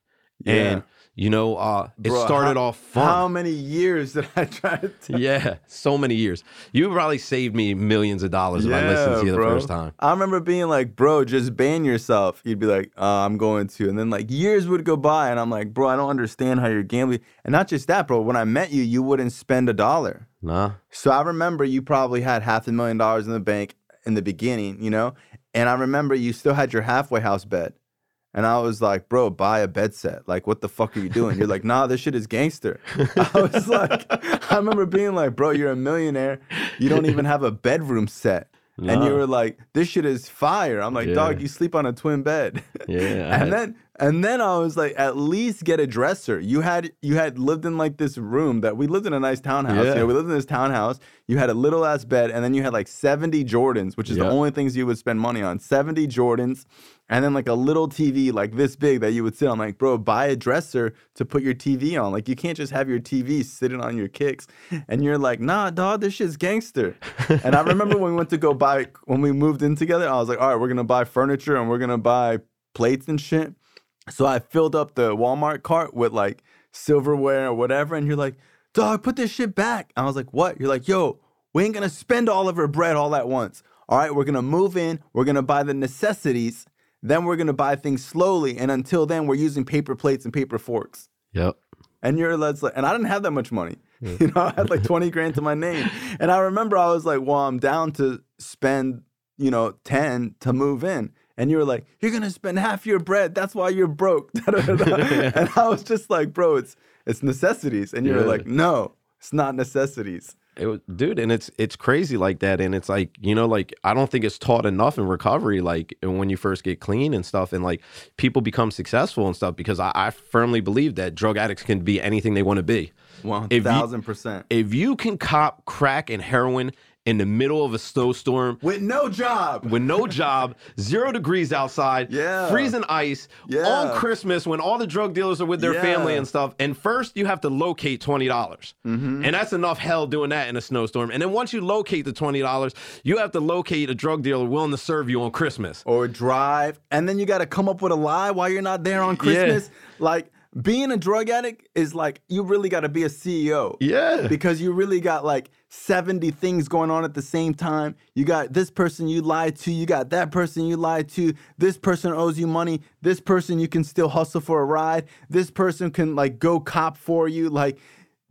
Yeah. and You know, uh, it Bro, started how- off fun. How many years did I try to (laughs) yeah, so many years. You probably saved me millions of dollars if I listened to you the bro. first time. I remember being like, bro, just ban yourself. You'd be like, uh, I'm going to. And then like years would go by and I'm like, bro, I don't understand how you're gambling. And not just that, bro, when I met you, you wouldn't spend a dollar. Nah. So I remember you probably had half a million dollars in the bank in the beginning, you know? And I remember you still had your halfway house bed. And I was like, bro, buy a bed set. Like, what the fuck are you doing? You're like, nah, this shit is gangster. (laughs) I was like, (laughs) I remember being like, bro, you're a millionaire. You don't even have a bedroom set. And you were like, this shit is fire. I'm like, dog, you sleep on a twin bed. (laughs) Yeah, and had- then and then I was like, at least get a dresser. You had you had lived in like this room that we lived in a nice townhouse. You Yeah. know, we lived in this townhouse. You had a little ass bed, and then you had like 70 Jordans, which is the only things you would spend money on. 70 Jordans, and then like a little TV like this big that you would sit on. Like, bro, buy a dresser to put your TV on. Like, you can't just have your TV sitting on your kicks. And you're like, nah, dog, this shit's gangster. and I remember when we went to go buy when we moved in together, I was like, all right, we're gonna buy furniture and we're gonna buy plates and shit. So I filled up the Walmart cart with like silverware or whatever, and you're like, dog, put this shit back. I was like, what? You're like, yo, we ain't gonna spend all of our bread all at once. All right, we're gonna move in, we're gonna buy the necessities, then we're gonna buy things slowly, and until then, we're using paper plates and paper forks. Yep. And you're let's like, and I didn't have that much money. (laughs) You know, I had like 20 grand to my name. And I remember I was like, well, I'm down to spend, you know, 10 to move in. And you were like, you're gonna spend half your bread. That's why you're broke. (laughs) (laughs) and I was just like, bro, it's it's necessities. And you were Yeah. like, no, it's not necessities. It was, dude, and it's it's crazy like that, and it's like you know, like I don't think it's taught enough in recovery, like when you first get clean and stuff, and like people become successful and stuff. Because I, I firmly believe that drug addicts can be anything they want to be. One thousand percent. If you can cop crack and heroin in the middle of a snowstorm With no job. with no job, (laughs) zero degrees outside, Yeah. freezing ice, Yeah. on Christmas when all the drug dealers are with their Yeah. family and stuff. And first, you have to locate twenty dollars, Mm-hmm. and that's enough hell doing that in a snowstorm. And then once you locate the twenty dollars, you have to locate a drug dealer willing to serve you on Christmas. or drive, and then you got to come up with a lie while you're not there on Christmas. Like being a drug addict is like you really got to be a CEO. Yeah. Because you really got like 70 things going on at the same time. You got this person you lied to, you got that person you lied to, this person owes you money, this person you can still hustle for a ride, this person can like go cop for you. Like,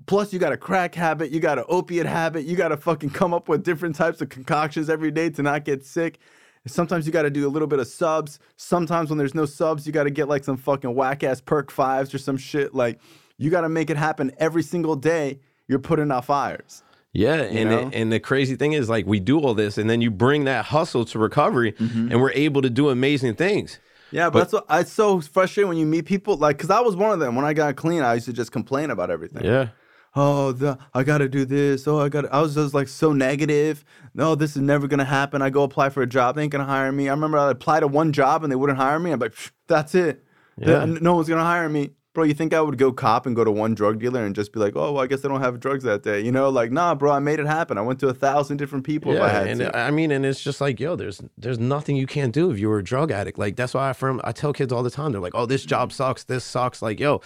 plus you got a crack habit, you got an opiate habit, you got to fucking come up with different types of concoctions every day to not get sick. Sometimes you got to do a little bit of subs. Sometimes when there's no subs, you got to get like some fucking whack ass perk fives or some shit. Like you got to make it happen every single day. You're putting out fires. Yeah, and the, and the crazy thing is like we do all this, and then you bring that hustle to recovery, Mm-hmm. and we're able to do amazing things. Yeah, but, that's what it's so frustrating when you meet people like because I was one of them when I got clean. I used to just complain about everything. Yeah. Oh, the, I got to do this. Oh, I got. I was just like so negative. No, this is never gonna happen. I go apply for a job, they ain't gonna hire me. I remember I applied to one job and they wouldn't hire me. I'm like, that's it. Yeah. No one's gonna hire me. Bro, you think I would go cop and go to one drug dealer and just be like, oh, well, I guess I don't have drugs that day? You know, like, nah, bro, I made it happen. I went to a thousand different people if I had and to. I mean, and it's just like, yo, there's there's nothing you can't do if you were a drug addict. Like that's why I firm I tell kids all the time, they're like, oh, this job sucks, this sucks. Like, yo,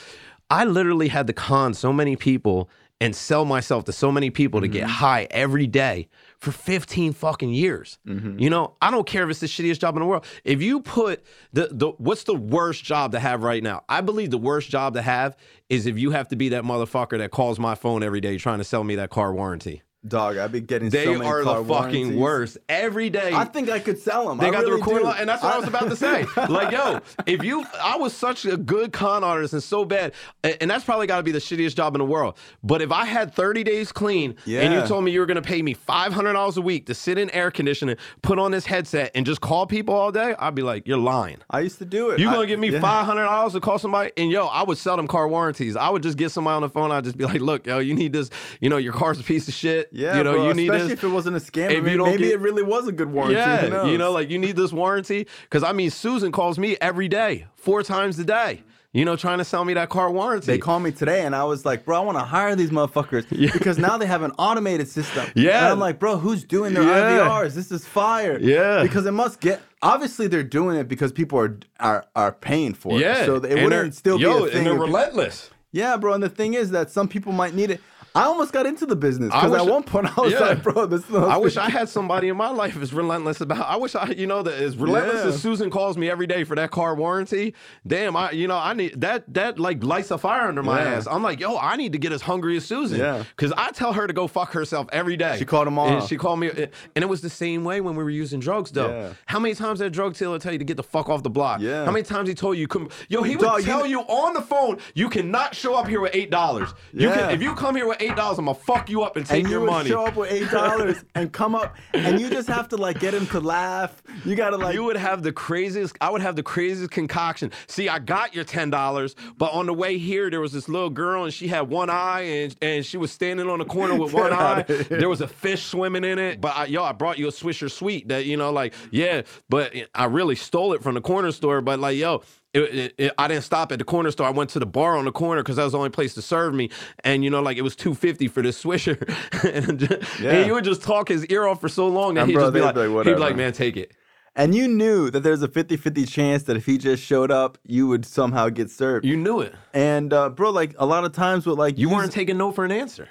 I literally had to con so many people and sell myself to so many people to get Mm-hmm. high every day for 15 fucking years. Mm-hmm. You know, I don't care if it's the shittiest job in the world. If you put the the what's the worst job to have right now? I believe the worst job to have is if you have to be that motherfucker that calls my phone every day trying to sell me that car warranty. Dog, I'd be getting They so many are the fucking warranties. worst. Every day. I think I could sell them. they I got the really recording, line, and that's what I, was about to say. (laughs) Like, yo, if you, I was such a good con artist and so bad, and that's probably got to be the shittiest job in the world. But if I had 30 days clean, yeah. and you told me you were gonna pay me $500 a week to sit in air conditioning, put on this headset, and just call people all day, I'd be like, you're lying. I used to do it. You I- gonna give me yeah. five hundred dollars to call somebody? And yo, I would sell them car warranties. I would just get somebody on the phone. I'd just be like, look, yo, you need this. You know, your car's a piece of shit. Yeah, you know, bro, you need especially this. if it wasn't a scam. If you maybe don't maybe get- it really was a good warranty. Yeah, you know, like you need this warranty because I mean, Susan calls me every day, four times a day. You know, trying to sell me that car warranty. They called me today and I was like, bro, I want to hire these motherfuckers (laughs) because now they have an automated system. Yeah. And I'm like, bro, who's doing their Yeah. IVRs? This is fire. Yeah. Because it must get obviously they're doing it because people are are, are paying for it. yeah. So it And wouldn't still yo, be a thing. and they're relentless. yeah, bro. And the thing is that some people might need it. I almost got into the business because at one point I was Yeah. like, bro, this is I wish I had somebody in my life as relentless about. I wish I, you know, that as relentless Yeah. as Susan calls me every day for that car warranty. Damn, I, you know, I need that. That like lights a fire under my Yeah. ass. I'm like, yo, I need to get as hungry as Susan. Yeah. Because I tell her to go fuck herself every day. She called tomorrow. And she called me, and it was the same way when we were using drugs, though. Yeah. How many times that drug dealer tell you to get the fuck off the block? Yeah. How many times he told you, come, yo, he would Dog, you- tell you on the phone, you cannot show up here with eight dollars. You Yeah. can, if you come here with eight dollars, I'm gonna fuck you up and take and you your would money. show up with eight dollars (laughs) and come up, and you just have to like get him to laugh. You gotta like you would have the craziest i would have the craziest concoction. See i got your $10 but on the way here there was this little girl and she had one eye and, and she was standing on the corner with one (laughs) eye. There was a fish swimming in it. But I, yo i brought you a swisher sweet that you know like yeah but i really stole it from the corner store. But like yo it, it, it- I didn't stop at the corner store. I went to the bar on the corner because that was the only place to serve me. And you know, like it was two fifty for this swisher, (laughs) and, Yeah. and you would just talk his ear off for so long that And he'd bro, just be like, be like, he'd be like, man, take it. And you knew that there's a 50-50 chance that if he just showed up, you would somehow get served. You knew it. and uh, bro, like a lot of times with like You use- weren't taking no for an answer.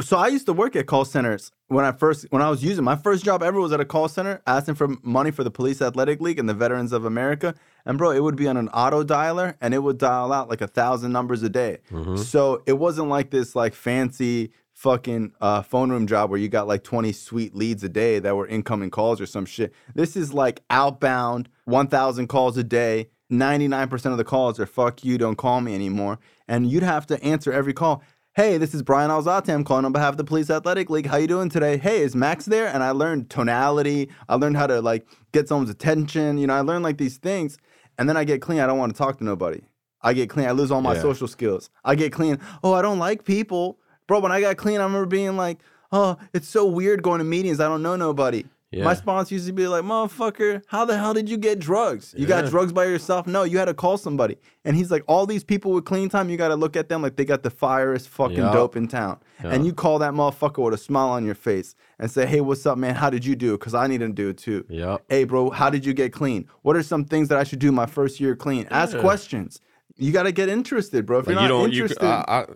So I used to work at call centers when I first when I was using my first job ever was at a call center asking for money for the Police Athletic League and the Veterans of America. And bro, it would be on an auto dialer and it would dial out like a thousand numbers a day. So it wasn't like this like fancy fucking uh, phone room job where you got like 20 sweet leads a day that were incoming calls or some shit. This is like outbound 1,000 calls a day. 99% of the calls are fuck you, don't call me anymore. And you'd have to answer every call. Hey, this is Brian Alzate. I'm calling on behalf of the Police Athletic League. How you doing today? Hey, is Max there? And I learned tonality. I learned how to like get someone's attention. You know, I learned like these things. And then I get clean. I don't want to talk to nobody. I get clean. I lose all my Yeah. social skills. I get clean. Oh, I don't like people. Bro, when I got clean, I remember being like, oh, it's so weird going to meetings. I don't know nobody. Yeah. My sponsor used to be like, motherfucker, how the hell did you get drugs? You got drugs by yourself? No, you had to call somebody. And he's like, all these people with clean time, you got to look at them like they got the firest fucking Yup. dope in town. And you call that motherfucker with a smile on your face and say, hey, what's up, man? How did you do? Because I need to do it too. Yep. Hey, bro, how did you get clean? What are some things that I should do my first year clean? Ask questions. You got to get interested, bro. If Like you're you not don't. You, interested, I,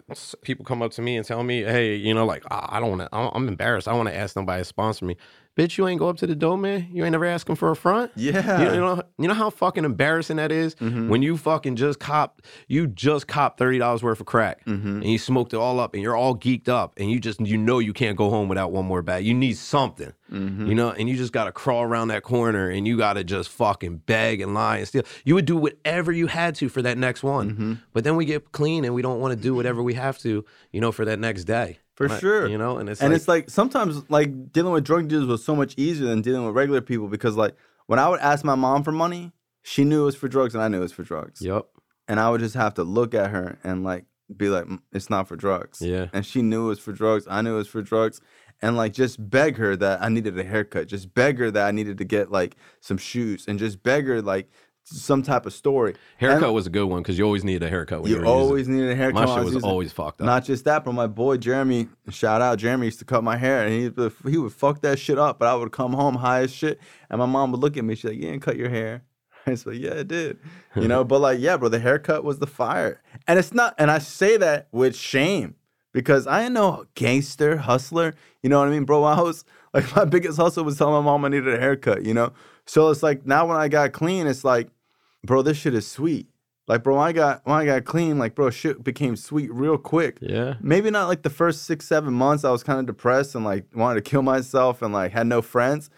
people come up to me and tell me, "Hey, you know, like I, I don't want to. I'm embarrassed. I want to ask somebody to sponsor me." Bitch, you ain't go up to the door, man. You ain't never ask him for a front. Yeah. You, you know. You know how fucking embarrassing that is mm-hmm. when you fucking just cop. You just cop thirty dollars worth of crack, mm-hmm. and you smoked it all up, and you're all geeked up, and you just you know you can't go home without one more bag. You need something. Mm-hmm. You know, and you just gotta crawl around that corner and you gotta just fucking beg and lie and steal. You would do whatever you had to for that next one. But then we get clean and we don't want to do whatever we have to, you know, for that next day. For Like, sure. You know, and it's and like, it's like sometimes like dealing with drug dealers was so much easier than dealing with regular people because like when I would ask my mom for money, she knew it was for drugs and I knew it was for drugs. Yep. And I would just have to look at her and like be like, "Mm, it's not for drugs. Yeah. And she knew it was for drugs. I knew it was for drugs. And like just beg her that I needed a haircut. Just beg her that I needed to get like some shoes and just beg her like some type of story. Haircut And was a good one because you always needed a haircut when you, always needed a haircut. My shit was always fucked up. not just that, but my boy Jeremy, shout out Jeremy, used to cut my hair, and he he would fuck that shit up. But I would come home high as shit, and my mom would look at me. She's like, "You didn't cut your hair." (laughs) I was like, "Yeah, it did," you know. (laughs) but like, yeah, bro, the haircut was the fire, and it's not. And I say that with shame because I ain't no gangster hustler. You know what I mean, bro? I was like, (laughs) my biggest hustle was telling my mom I needed a haircut. You know, so it's like now when I got clean, it's like, bro, this shit is sweet. Like, bro, when I got when I got clean, like, bro, shit became sweet real quick. Yeah. maybe not like the first six seven months i was kind of depressed and like wanted to kill myself and like had no friends.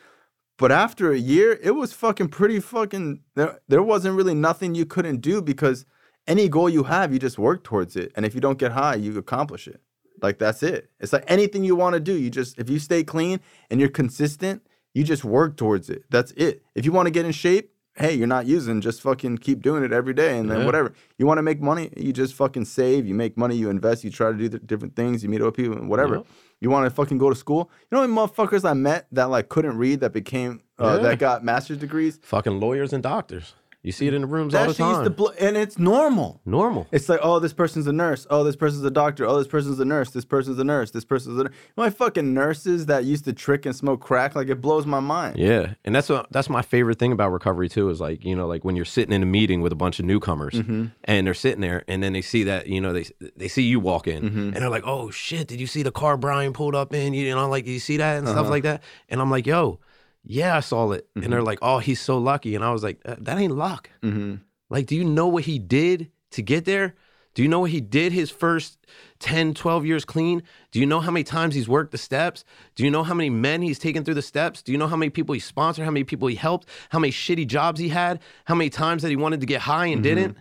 But after a year it was fucking pretty fucking there, there wasn't really nothing you couldn't do because any goal you have you just work towards it. And if you don't get high you accomplish it. Like that's it. It's like anything you want to do you just if you stay clean and you're consistent you just work towards it that's it if you want to get in shape hey you're not using just fucking keep doing it every day and then Yeah. whatever you want to make money you just fucking save you make money you invest you try to do different things you meet other people whatever Yep. you want to fucking go to school you know many motherfuckers i met that like couldn't read that became uh, Yeah. that got master's degrees Fucking lawyers and doctors. You see it in the rooms all the time. to blow, and it's normal. Normal. It's like, oh, this person's a nurse. Oh, this person's a doctor. Oh, this person's a nurse. This person's a nurse. This person's a nurse. My fucking nurses that used to trick and smoke crack, like it blows my mind. Yeah, and that's what that's my favorite thing about recovery too. Is like you know, like when you're sitting in a meeting with a bunch of newcomers, Mm-hmm. and they're sitting there, and then they see that you know they they see you walk in, Mm-hmm. and they're like, "Oh shit, did you see the car Brian pulled up in? You know, like you see that and Uh-huh. stuff like that." And I'm like, "Yo, yeah, I saw it," Mm-hmm. and they're like, "Oh, he's so lucky," and I was like, "Uh, "That ain't luck. Mm-hmm. Like, do you know what he did to get there?" Do you know what he did his first 10, 12 years clean? Do you know how many times he's worked the steps? Do you know how many men he's taken through the steps? Do you know how many people he sponsored, how many people he helped, how many shitty jobs he had, how many times that he wanted to get high and didn't?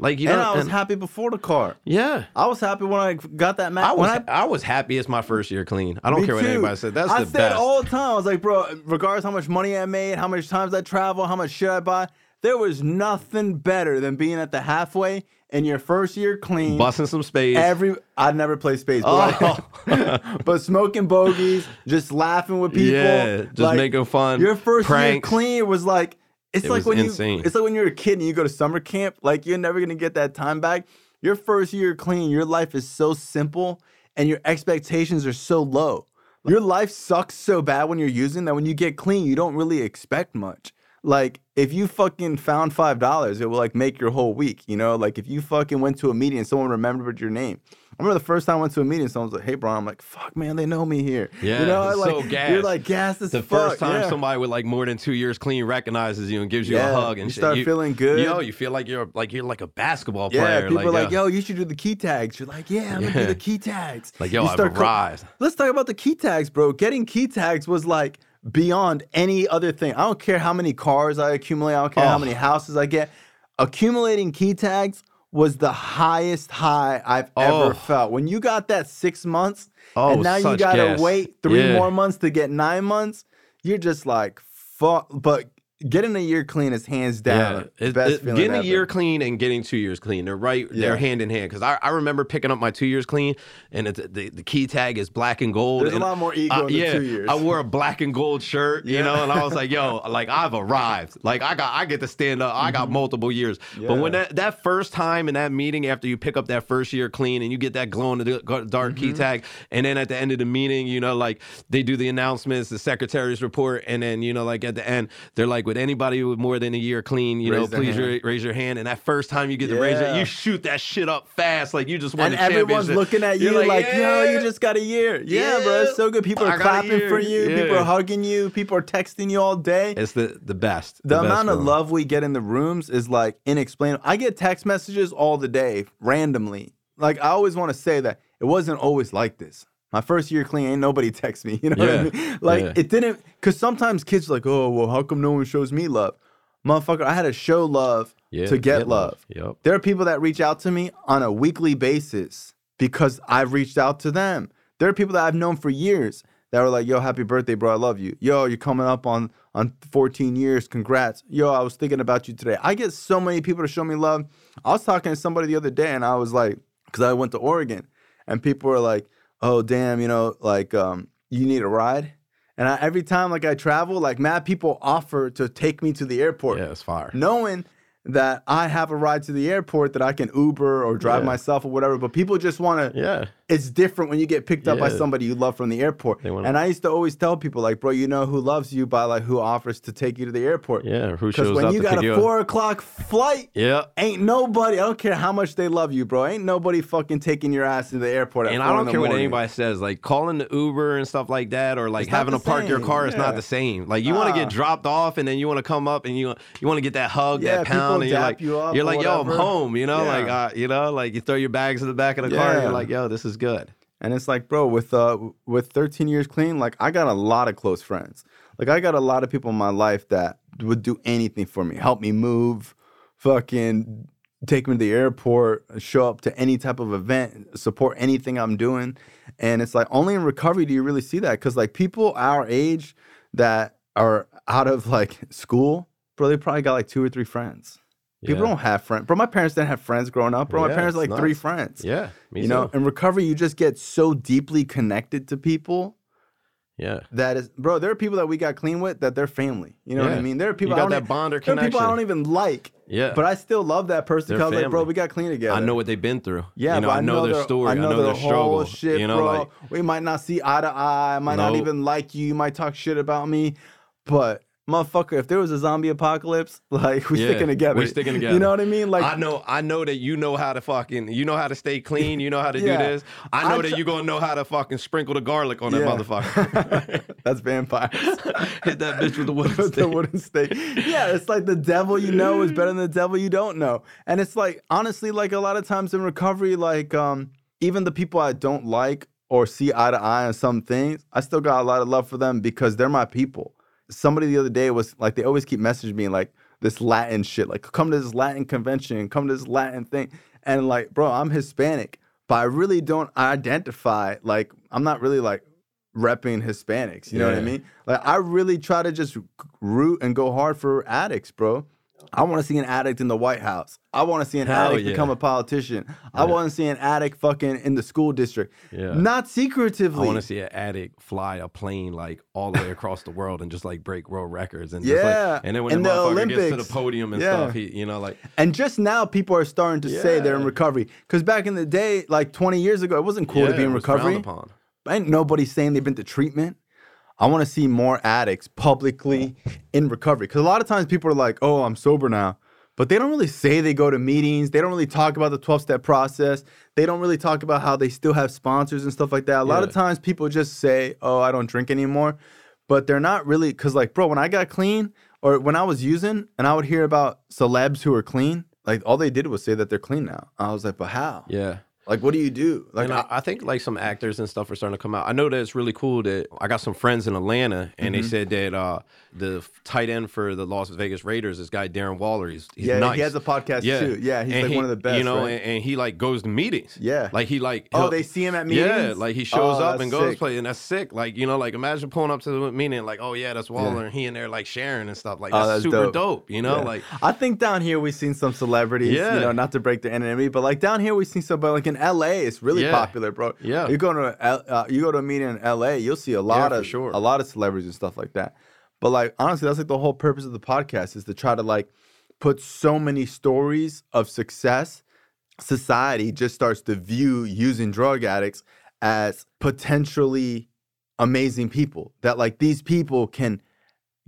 Like, you know, and I was and- happy before the car. yeah. I was happy when I got that match. I was when I, was happy as my first year clean. I don't care what too. anybody said. That's I the said best. all the time. I was like, bro, regardless how much money I made, how much times I travel, how much shit I buy, there was nothing better than being at the halfway in your first year clean. Busting some spades. Every I'd never play spades, but, like- oh. (laughs) but smoking bogeys, just laughing with people, Yeah, just making fun, Your first year clean was like it's It like when insane. you it's like when you're a kid and you go to summer camp. Like you're never gonna get that time back. Your first year clean, your life is so simple, and your expectations are so low. Your life sucks so bad when you're using that when you get clean, you don't really expect much. Like if you fucking found five dollars, it will like make your whole week. You know, like if you fucking went to a meeting and someone remembered your name. I remember the first time I went to a meeting, someone was like, "Hey, bro," I'm like, "Fuck, man, they know me here." Yeah, you know, like so gas. you're like gas as the fuck. first time yeah. somebody with like more than two years clean recognizes you and gives you Yeah, a hug and you shit, start feeling good. Yo, you feel like you're like you're like a basketball Yeah, player. people are like, yo, yo, you should do the key tags. You're like, yeah, I'm gonna do the key tags. Like, yo, I've start co- arrived. Let's talk about the key tags, bro. Getting key tags was like beyond any other thing. I don't care how many cars I accumulate. I don't care how Oh. many houses I get. Accumulating key tags was the highest high I've Oh. ever felt. When you got that six months, Oh, and now you gotta gas. wait three Yeah. more months to get nine months, you're just like, fuck. But getting a year clean is hands down Yeah, it, best it- getting ever. a year clean and getting two years clean, they're right, Yeah. they're hand in hand. Because I, I remember picking up my two years clean, and it's, the the key tag is black and gold. There's a lot more ego I- in the yeah, two years. I wore a black and gold shirt, you know, and I was like, yo, (laughs) like I've arrived. Like I got, I get to stand up. I got multiple years. But when Mm-hmm. That that first time in that meeting after you pick up that first year clean and you get that glow in the dark Mm-hmm. key tag, and then at the end of the meeting, you know, like they do the announcements, the secretary's report, and then you know, like at the end, they're like, anybody with more than a year clean, you know, Raise their please raise your hand. And that first time you get to raise it, you shoot that shit up fast, like you just won and the everyone's looking at you You're like, yo, "Yeah." you just got a year. Yeah, bro, it's so good. People are clapping for you. People are hugging you. People are texting you all day. It's the the best. the best amount of love we get in the rooms is like inexplainable. I get text messages all the day, randomly. Like I always want to say that it wasn't always like this. My first year clean, ain't nobody (laughs) text me. You know Yeah. what I mean? Like Yeah. it didn't, because sometimes kids are like, oh, well, how come no one shows me love? Motherfucker, I had to show love Yeah, to get, love. Yep. There are people that reach out to me on a weekly basis because I've reached out to them. There are people that I've known for years that were like, "Yo, happy birthday, bro! I love you. Yo, you're coming up on on 14 years. Congrats. Yo, I was thinking about you today. I get so many people to show me love. I was talking to somebody the other day, and I was like, because I went to Oregon, and people were like, "Oh, damn, you know, like, um, you need a ride." And I, every time like I travel, like mad people offer to take me to the airport Yeah, it's fire. knowing that I have a ride to the airport that I can Uber or drive Yeah. myself or whatever. But people just want to. Yeah. It's different when you get picked up by somebody you love from the airport. And I used to always tell people like, bro, you know who loves you by like who offers to take you to the airport. Yeah. Who Because when you got a four o'clock flight, Yeah. ain't nobody. I don't care how much they love you, bro. Ain't nobody fucking taking your ass to the airport. At And I don't care what anybody says. Like calling the Uber and stuff like that, or like It's having to park your car is not the same. Like you want to get dropped off, and then you want to come up and you you want to get that hug, Yeah, that pound, and you're like, you up you're like, yo, I'm home. You know, Yeah. like uh, you know, like you throw your bags in the back of the car. And you're like, yo, this is good. And it's like, bro, with uh with 13 years clean, like I got a lot of close friends. Like I got a lot of people in my life that would do anything for me, help me move, fucking take me to the airport, show up to any type of event, support anything I'm doing. And it's like only in recovery do you really see that because like people our age that are out of like school, bro, they probably got like two or three friends. People Yeah. don't have friends. Bro, my parents didn't have friends growing up. Bro, my parents like three friends Yeah, you know in recovery you just get so deeply connected to people Yeah. that is, bro. There are people that we got clean with that they're family. You know what I mean? There are people You I got don't that e- bond or are people I don't even like. Yeah. But I still love that person because like, bro, we got clean together. I know what they've been through. Yeah, you know, but I know their story. I know, their whole struggle. Shit, you know, bro. like we might not see eye to eye. I might not even like you. You might talk shit about me, but motherfucker, if there was a zombie apocalypse, (laughs) like we Yeah, sticking together. we sticking together. You know what I mean? Like I know, I know that you know how to fucking, you know how to stay clean. You know how to Yeah. do this. I know I that tr- you're gonna know how to fucking sprinkle the garlic on Yeah. that motherfucker. (laughs) that's vampires. (laughs) Hit that bitch with the wooden with the wooden stake. Yeah, it's like the devil you know is better than the devil you don't know. And it's like honestly, like a lot of times in recovery, like um, even the people I don't like or see eye to eye on some things, I still got a lot of love for them because they're my people. Somebody the other day was like, they always keep messaging me like this Latin shit, like come to this Latin convention, come to this Latin thing, and like, bro, I'm Hispanic, but I really don't identify like I'm not really like repping Hispanics. You know what I mean? Like I really try to just root and go hard for addicts, bro. I want to see an addict in the White House. I want to see an Hell addict yeah. become a politician. I want to see an addict fucking in the school district. Yeah. Not secretively. I want to see an addict fly a plane like all the way across the world and just like break world records and just Yeah. like, and then when In the the motherfucker gets to the podium and Yeah. stuff, he you know like And just now, people are starting to say they're in recovery. Because back in the day, like 20 years ago, it wasn't cool to be in it was frowned recovery. upon. Ain't nobody saying they've been to treatment. I want to see more addicts publicly in recovery. Because a lot of times people are like, oh, I'm sober now. But they don't really say they go to meetings. They don't really talk about the 12 step process. They don't really talk about how they still have sponsors and stuff like that. A lot of times people just say, oh, I don't drink anymore. But they're not really, because, like, bro, when I got clean or when I was using and I would hear about celebs who are clean, like, all they did was say that they're clean now. I was like, but how? Yeah. Like, what do you do? Like, and I, I think like some actors and stuff are starting to come out. I know that it's really cool that I got some friends in Atlanta, and Mm-hmm. they said that uh, the tight end for the Las Vegas Raiders, this guy Darren Waller, he's, he's Yeah, nice. he has a podcast too. Yeah, he's, And like, he- one of the best, You know, right? and, and he like goes to meetings. Yeah. like he like Oh, they see him at meetings. Yeah, like he shows Oh, up and goes sick. play, and that's sick. Like you know, like imagine pulling up to the meeting, like oh yeah, that's Waller, and he in there like sharing and stuff. Like Oh, that's, that's super dope. dope. You know, Yeah. like I think down here we've seen some celebrities, Yeah. you know, not to break the enemy, but like down here we've seen some, but like in LA, it's really Yeah. popular, bro. Yeah. you go to uh, you go to a meeting in LA, you'll see a lot of sure. a lot of celebrities and stuff like that. But like honestly, that's like the whole purpose of the podcast is to try to like put so many stories of success. Society just starts to view using drug addicts as potentially amazing people. That like these people can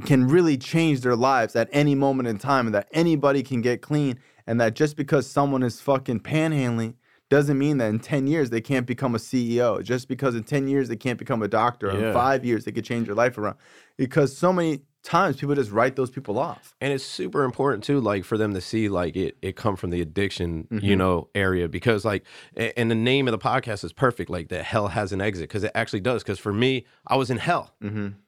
can really change their lives at any moment in time and that anybody can get clean and that just because someone is fucking panhandling doesn't mean that in 10 years they can't become a CEO. Just because in 10 years they can't become a doctor or in 5 years they could change their life around. Because so many times people just write those people off. and it's super important too like for them to see like it it come from the addiction Mm-hmm. you know area because like and the name of the podcast is perfect like that hell has an exit because it actually does because for me i was in hell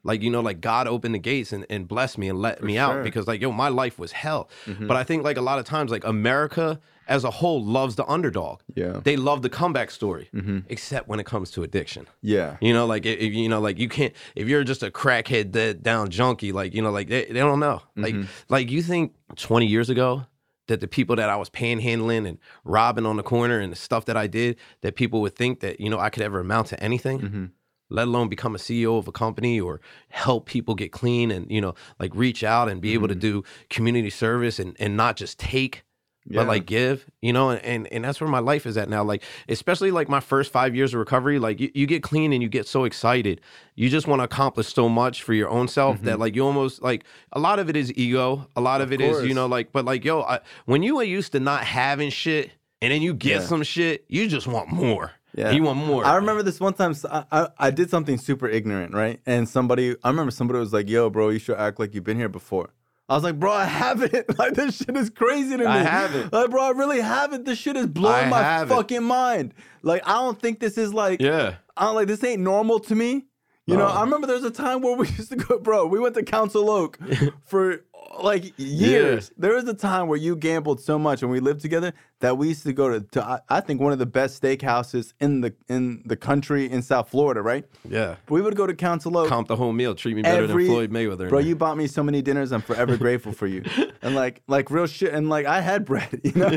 like you know like god opened the gates and, and blessed me and let me sure. out because like yo my life was hell but i think like a lot of times like america as a whole loves the underdog Yeah. they love the comeback story mm-hmm. except when it comes to addiction Yeah. you know, like if you know, like you can't if you're just a crackhead dead down junkie, like you know, like they, they don't know. Like mm-hmm. like you think 20 years ago that the people that I was panhandling and robbing on the corner and the stuff that I did, that people would think that, you know, I could ever amount to anything. Mm-hmm. Let alone become a CEO of a company or help people get clean and, you know, like reach out and be able to do community service and, and not just take Yeah. but like give, you know, and, and and that's where my life is at now. Like, especially like my first five years of recovery, like you, you get clean and you get so excited. You just want to accomplish so much for your own self that mm-hmm. like you almost like a lot of it is ego. A lot of, it is, course. you know, like, but like, yo, I, when you are used to not having shit and then you get Yeah. some shit, you just want more. Yeah. You want more. I remember this one time. I I did something super ignorant, right? And somebody, I remember somebody was like, "Yo, bro, you should act like you've been here before." I was like, "Bro, I haven't. (laughs) Like this shit is crazy to me. I haven't. Like, bro, I really haven't. This shit is blowing I my haven't. fucking mind. Like, I don't think this is like, Yeah. I don't like this ain't normal to me. You know, No. I remember there's a time where we (laughs) used to go, bro. We went to Council Oak (laughs) for like years. There was a time where you gambled so much and we lived together that we used to go to, to I, I think one of the best steakhouses in the in the country in South Florida, right? Yeah. We would go to Council Oak. Comp the whole meal. Treat me better Every- than Floyd Mayweather. Bro, you bought me so many dinners. I'm forever (laughs) grateful for you. And like, like real shit. And like, I had bread, you know.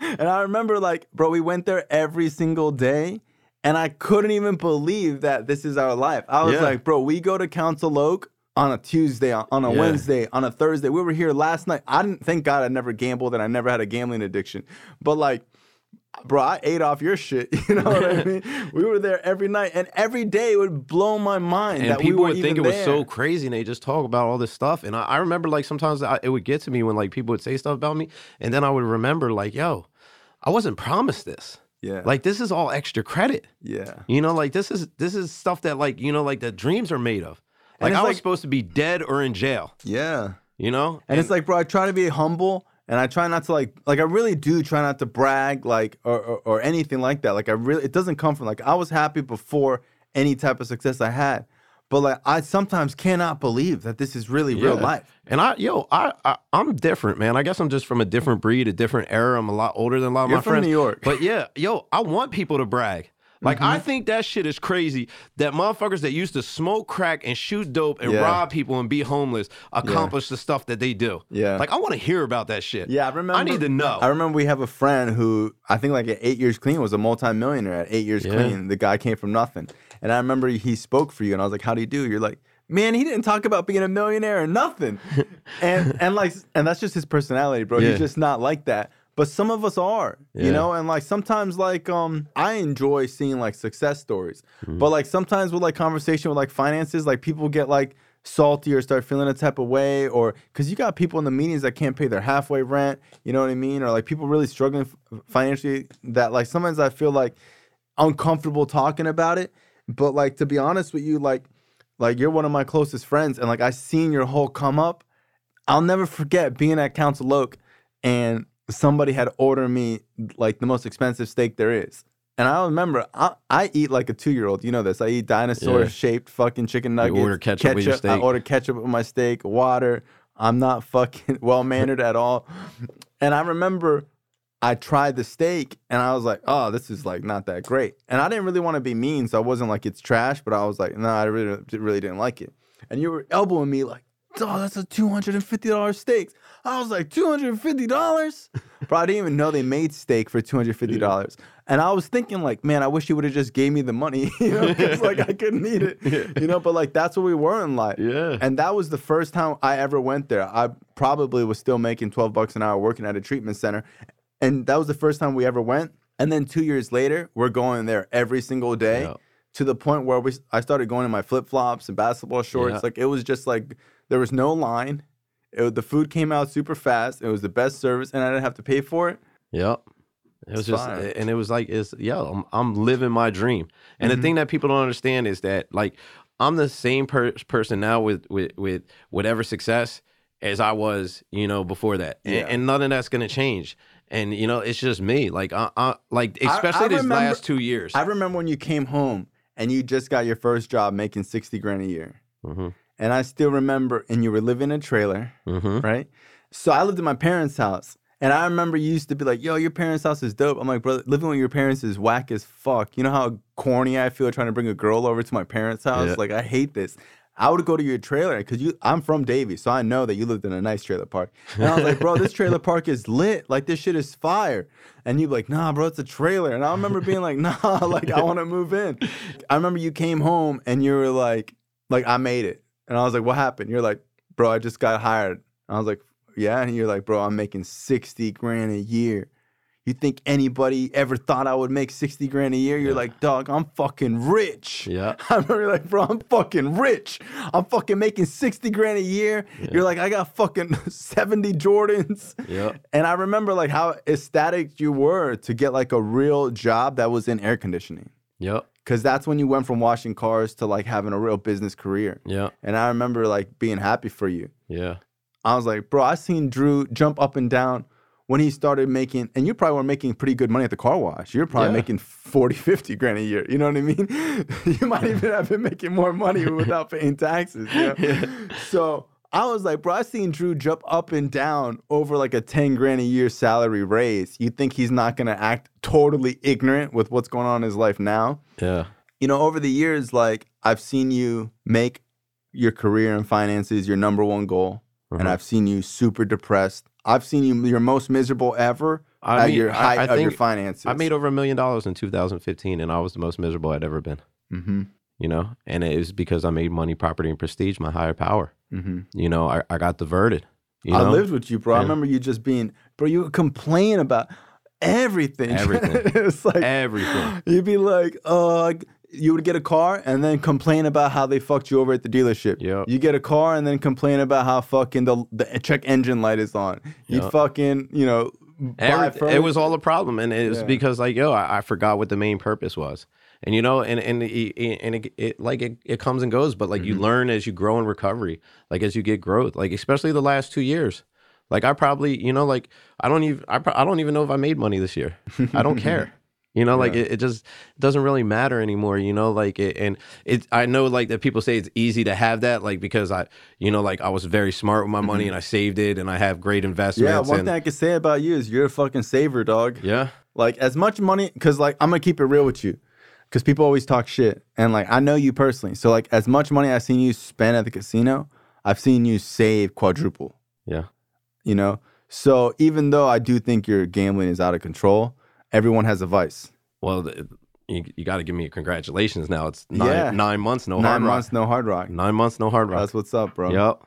and I remember, like, bro, we went there every single day, And I couldn't even believe that this is our life. I was Yeah. like, bro, we go to Council Oak on a Tuesday, on a Yeah. Wednesday, on a Thursday. We were here last night. I didn't thank God I never gambled and I never had a gambling addiction. But like, bro, I ate off your shit. (laughs) You know what I (laughs) mean? We were there every night, and every day it would blow my mind. and that people we would think it was so crazy and they just talk about all this stuff and i, I remember like sometimes I, it would get to me when like people would say stuff about me and then i would remember like yo i wasn't promised this Yeah. like this is all extra credit yeah. you know like this is this is stuff that like you know like the dreams are made of like i was like- supposed to be dead or in jail Yeah. you know And it's like, bro, I try to be humble and I try not to like like I really do try not to brag like or, or or anything like that. Like I really it doesn't come from like I was happy before any type of success I had. But like I sometimes cannot believe that this is really real life. And I, yo, I, I, I'm different, man. I guess I'm just from a different breed, a different era. I'm a lot older than a lot of You're my from friends. New York. but yeah, yo, I want people to brag. Like Mm-hmm. I think that shit is crazy. That motherfuckers that used to smoke crack and shoot dope and Yeah. rob people and be homeless accomplish the stuff that they do. Yeah. Like I want to hear about that shit. Yeah, I remember. I need to know. I remember we have a friend who I think like at eight years clean was a multimillionaire at eight years Yeah. clean. The guy came from nothing, and I remember he spoke for you, and I was like, "How do you do?" You're like, "Man, he didn't talk about being a millionaire or nothing," (laughs) and and like and that's just his personality, bro. Yeah. He's just not like that. But some of us are, Yeah. you know, and like sometimes like um I enjoy seeing like success stories. Mm-hmm. But like sometimes with like conversation with like finances, like people get like salty or start feeling a type of way or because you got people in the meetings that can't pay their halfway rent you know what i mean or like people really struggling financially that like sometimes i feel like uncomfortable talking about it but like to be honest with you like like you're one of my closest friends and like i seen your whole come up i'll never forget being at council oak and somebody had ordered me like the most expensive steak there is and I remember I, I eat like a two year old. You know this. I eat dinosaur Yeah. shaped fucking chicken nuggets. order ketchup with your steak. I order ketchup with my steak, water. I'm not fucking (laughs) well mannered at all. And I remember I tried the steak and I was like, oh, this is like not that great. And I didn't really want to be mean, so I wasn't like it's trash, but I was like, no, I really really didn't like it. And you were elbowing me like, oh, that's a two hundred and fifty dollars steak. I was like, two hundred and fifty dollars, bro. I didn't even know they made steak for two hundred fifty dollars. And I was thinking like, man, I wish you would have just gave me the money, (laughs) you know, because like I couldn't eat it, (laughs) you know. But like that's what we were in life. Yeah. And that was the first time I ever went there. I probably was still making 12 bucks an hour working at a treatment center. And that was the first time we ever went. And then two years later, we're going there every single day Yeah. to the point where we I started going in my flip flops and basketball shorts. Yeah. Like it was just like there was no line. It, the food came out super fast. It was the best service, and I didn't have to pay for it. Yep. It was It's just, fire. and it was like, it's, yo, I'm, I'm living my dream. And Mm-hmm. the thing that people don't understand is that, like, I'm the same per- person now with, with, with whatever success as I was, you know, before that. And, Yeah. and none of that's going to change. And, you know, it's just me. Like, I, I like, especially I these remember- last two years. I remember when you came home and you just got your first job making 60 grand a year. hmm And I still remember, and you were living in a trailer. hmm right? So I lived in my parents' house. And I remember you used to be like, yo, your parents' house is dope. I'm like, brother, living with your parents is whack as fuck. You know how corny I feel trying to bring a girl over to my parents' house? Yeah. Like, I hate this. I would go to your trailer because you I'm from Davie, so I know that you lived in a nice trailer park. And I was like, bro, this trailer park is lit. Like this shit is fire. And you'd be like, nah, bro, it's a trailer. And I remember being like, (laughs) nah, (laughs) like I want to move in. I remember you came home and you were like, like, I made it. And I was like, what happened? You're like, bro, I just got hired. And I was like, yeah. And you're like, bro, I'm making 60 grand a year. You think anybody ever thought I would make 60 grand a year? You're Yeah. like, dog, I'm fucking rich. Yeah. I remember you're like, bro, I'm fucking rich. I'm fucking making 60 grand a year. You're like, I got fucking (laughs) 70 Jordans. Yeah. And I remember like how ecstatic you were to get like a real job that was in air conditioning. Yep. Cause that's when you went from washing cars to like having a real business career. Yeah. And I remember like being happy for you. Yeah. I was like, bro, I seen Drew jump up and down when he started making, and you probably were making pretty good money at the car wash. You're probably Yeah. making 40, 50 grand a year. You know what I mean? (laughs) you might even have been making more money (laughs) without paying taxes. You know? So I was like, bro, I seen Drew jump up and down over like a 10 grand a year salary raise. You think he's not going to act totally ignorant with what's going on in his life now? Yeah. you know, over the years, like I've seen you make your career and finances your number one goal, and Mhm. I've seen you super depressed. I've seen you your most miserable ever I at mean, your height I of your finances. I made over a million dollars in 2015, and I was the most miserable I'd ever been. Mm-hmm. You know, and it was because I made money, property, and prestige my higher power. Mm-hmm. You know, I, I got diverted. You know? I lived with you, bro. I remember you just being, bro. You would complain about everything. (laughs) Everything. it's like everything. You'd be like, uh, you would get a car and then complain about how they fucked you over at the dealership. Yep. You get a car and then complain about how fucking the, the check engine light is on. You Yep. fucking, you know, Everything- it was all a problem, and it was Yeah. because like yo, I, I forgot what the main purpose was, and you know, and and and it, it like it, it comes and goes, but like Mm-hmm. you learn as you grow in recovery, like as you get growth, like especially the last two years. Like I probably, you know, like I don't even I, I don't even know if I made money this year. I don't care. (laughs) You know, like it, it just doesn't really matter anymore. You know, like it, and it. I know like that people say it's easy to have that, like because I, you know, like I was very smart with my money and I saved it and I have great investments. Mm-hmm. Yeah, one and, thing I can say about you is you're a fucking saver, dog. yeah, Like as much money, because like I'm gonna keep it real with you, because people always talk shit, and like I know you personally, so like as much money I've seen you spend at the casino, I've seen you save quadruple. yeah. You know, so even though I do think your gambling is out of control, everyone has a vice. Well, you, you got to give me a congratulations. Now it's nine Yeah. nine months, no Nine hard months, rock. no hard rock. Nine months, no hard rock. That's what's up, bro. Yep.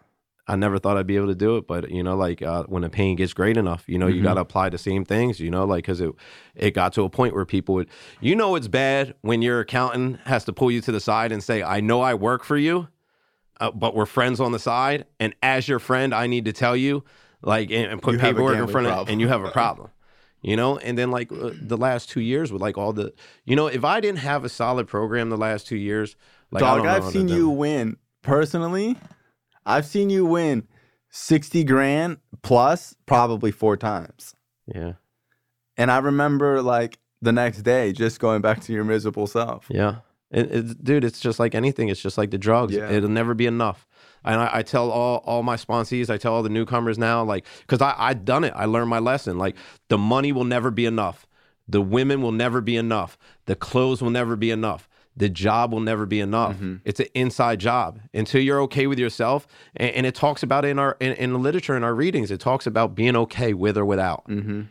I never thought I'd be able to do it, but you know, like uh, when the pain gets great enough, you know, you Mhm. got to apply the same things, you know, like because it it got to a point where people would, you know, it's bad when your accountant has to pull you to the side and say, "I know I work for you, uh, but we're friends on the side, and as your friend, I need to tell you, like, and, and put You paperwork in front of, problem. and you have a problem." You know, and then like uh, the last two years with like all the, you know, if I didn't have a solid program the last two years, like Dog, I've seen you win personally. I've seen you win sixty grand plus probably four times. Yeah, And I remember like the next day just going back to your miserable self. Yeah. It, it's dude, it's just like anything. It's just like the drugs. Yeah. It'll never be enough. And I, I tell all all my sponsees, I tell all the newcomers now, like, because I I done it. I learned my lesson. Like, the money will never be enough. The women will never be enough. The clothes will never be enough. The job will never be enough. It's an inside job until you're okay with yourself. And, and it talks about in our in, in the literature in our readings. It talks about being okay with or without. Mm-hmm.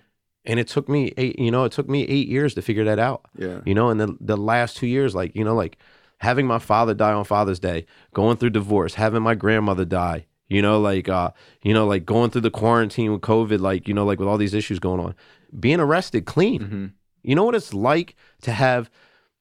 And it took me eight. You know, it took me eight years to figure that out Yeah. you know and the, the last two years like you know like having my father die on father's day going through divorce having my grandmother die you know like uh you know like going through the quarantine with covid like you know like with all these issues going on being arrested clean Mm-hmm. you know what it's like to have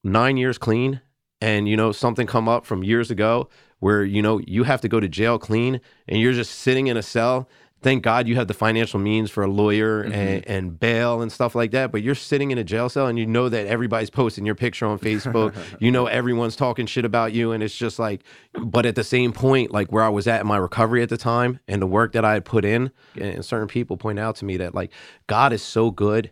nine years clean and you know something come up from years ago where you know you have to go to jail clean and you're just sitting in a cell thank god you have the financial means for a lawyer and, mm-hmm. and bail and stuff like that but you're sitting in a jail cell and you know that everybody's posting your picture on facebook. (laughs) You know everyone's talking shit about you and it's just like but at the same point like where i was at in my recovery at the time and the work that i had put in and certain people point out to me that like god is so good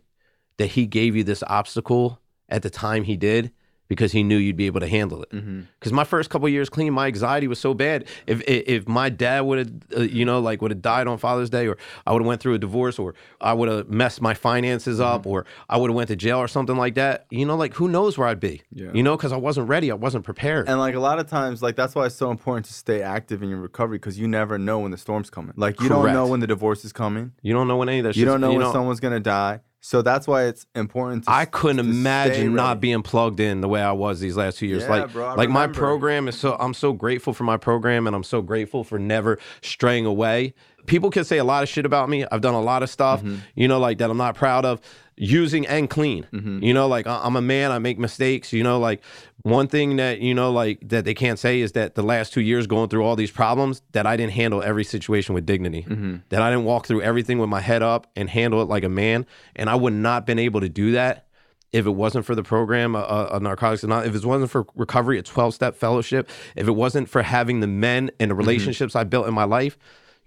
that he gave you this obstacle at the time he did because he knew you'd be able to handle it. Mm-hmm. Because my first couple years clean, my anxiety was so bad. If if, if my dad would have, uh, you know, like would have died on Father's Day, or I would have went through a divorce, or I would have messed my finances up, Mm-hmm. or I would have went to jail or something like that. You know, like who knows where I'd be? Yeah. You know, because I wasn't ready. I wasn't prepared. And like a lot of times, like that's why it's so important to stay active in your recovery because you never know when the storm's coming. Like you don't know when the divorce is coming. you don't know when any of that. You don't know when someone's gonna die. So that's why it's important. to I couldn't to imagine not being plugged in the way I was these last two years. Yeah, like, bro, like my program is so. I'm so grateful for my program, and I'm so grateful for never straying away. People can say a lot of shit about me. I've done a lot of stuff, Mm-hmm. you know, like that I'm not proud of. Using and clean, you know, like I'm a man. I make mistakes. You know, like one thing that you know, like that they can't say is that the last two years going through all these problems, that I didn't handle every situation with dignity. Mm-hmm. That I didn't walk through everything with my head up and handle it like a man. And I would not been able to do that if it wasn't for the program, uh, uh, Narcotics Anonymous, if it wasn't for recovery, a 12 step fellowship, if it wasn't for having the men and the Mm-hmm. relationships I built in my life,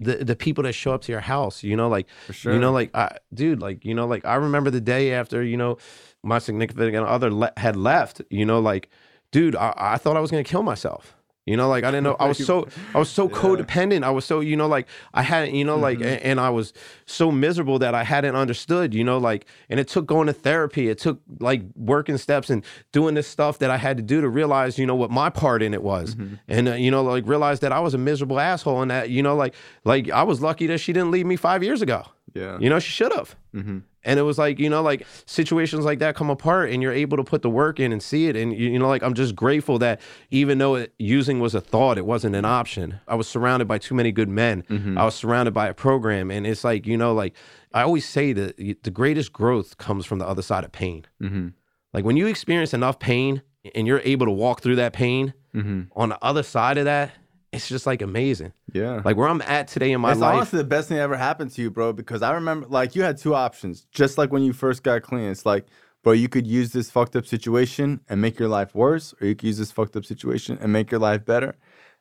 the, the people that show up to your house, you know, like, sure. you know, like, I, dude, like, you know, like I remember the day after, you know, my significant other le- had left, you know, like, dude, I, I thought I was going to kill myself. You know, like I didn't know. I was (laughs) so I was so codependent. I was so you know, like I hadn't, you know, like Mm-hmm. and, and I was so miserable that I hadn't understood. You know, like and it took going to therapy. It took like working steps and doing this stuff that I had to do to realize, you know, what my part in it was, Mm-hmm. and uh, you know, like realize that I was a miserable asshole and that you know, like like I was lucky that she didn't leave me five years ago. Yeah. You know, she should have. Mm-hmm. And it was like, you know, like situations like that come apart and you're able to put the work in and see it. And, you, you know, like I'm just grateful that even though it, using was a thought, it wasn't an option. I was surrounded by too many good men. I was surrounded by a program. And it's like, you know, like I always say that the greatest growth comes from the other side of pain. Mm-hmm. Like when you experience enough pain and you're able to walk through that pain Mm-hmm. on the other side of that, it's just like amazing. Yeah. Like where I'm at today in my it's life. It's honestly the best thing that ever happened to you, bro. Because I remember, like, you had two options. Just like when you first got clean, it's like, bro, you could use this fucked up situation and make your life worse, or you could use this fucked up situation and make your life better.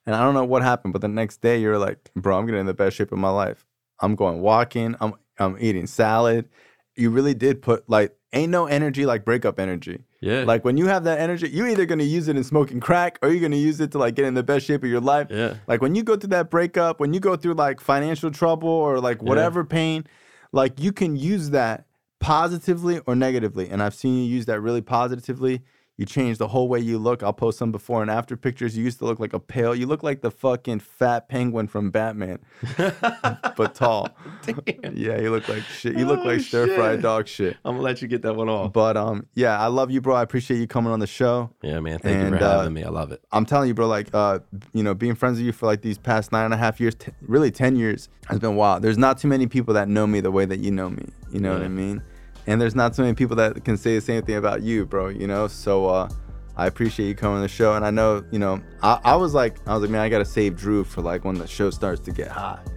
And I don't know what happened, but the next day you're like, bro, I'm getting in the best shape of my life. I'm going walking. I'm I'm eating salad. You really did put like, ain't no energy like breakup energy. Yeah. Like when you have that energy, you're either gonna use it in smoking crack or you're gonna use it to like get in the best shape of your life. yeah. Like when you go through that breakup, when you go through like financial trouble or like whatever pain, like you can use that positively or negatively. And I've seen you use that really positively. You change the whole way you look. I'll post some before and after pictures. You used to look like a pale. You look like the fucking fat penguin from Batman, (laughs) but tall. Damn. Yeah, you look like shit. You look Oh, like stir fried dog shit. I'm gonna let you get that one off. But um, yeah, I love you, bro. I appreciate you coming on the show. Yeah, man. Thank you And, for uh, having me. I love it. I'm telling you, bro, like, uh, you know, being friends with you for like these past nine and a half years, t- really 10 years, has been wild. There's not too many people that know me the way that you know me. You know what I mean? And there's not so many people that can say the same thing about you, bro, you know? So, uh, I appreciate you coming on the show. And I know, you know, I, I was like, I was like, man, I got to save Drew for like when the show starts to get hot.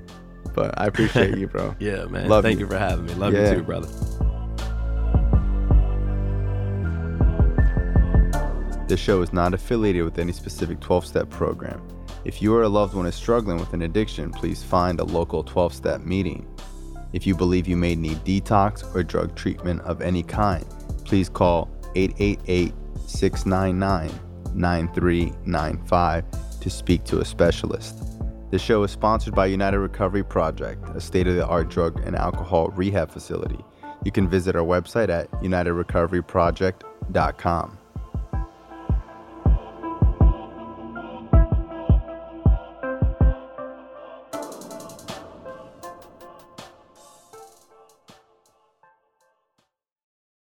But I appreciate you, bro. (laughs) Yeah, man. Love Thank you. you. for having me. Love Yeah. you too, brother. This show is not affiliated with any specific 12 step program. If you or a loved one is struggling with an addiction, please find a local 12 step meeting. If you believe you may need detox or drug treatment of any kind, please call 888 699 9395 to speak to a specialist. The show is sponsored by United Recovery Project, a state of the art drug and alcohol rehab facility. You can visit our website at unitedrecoveryproject.com.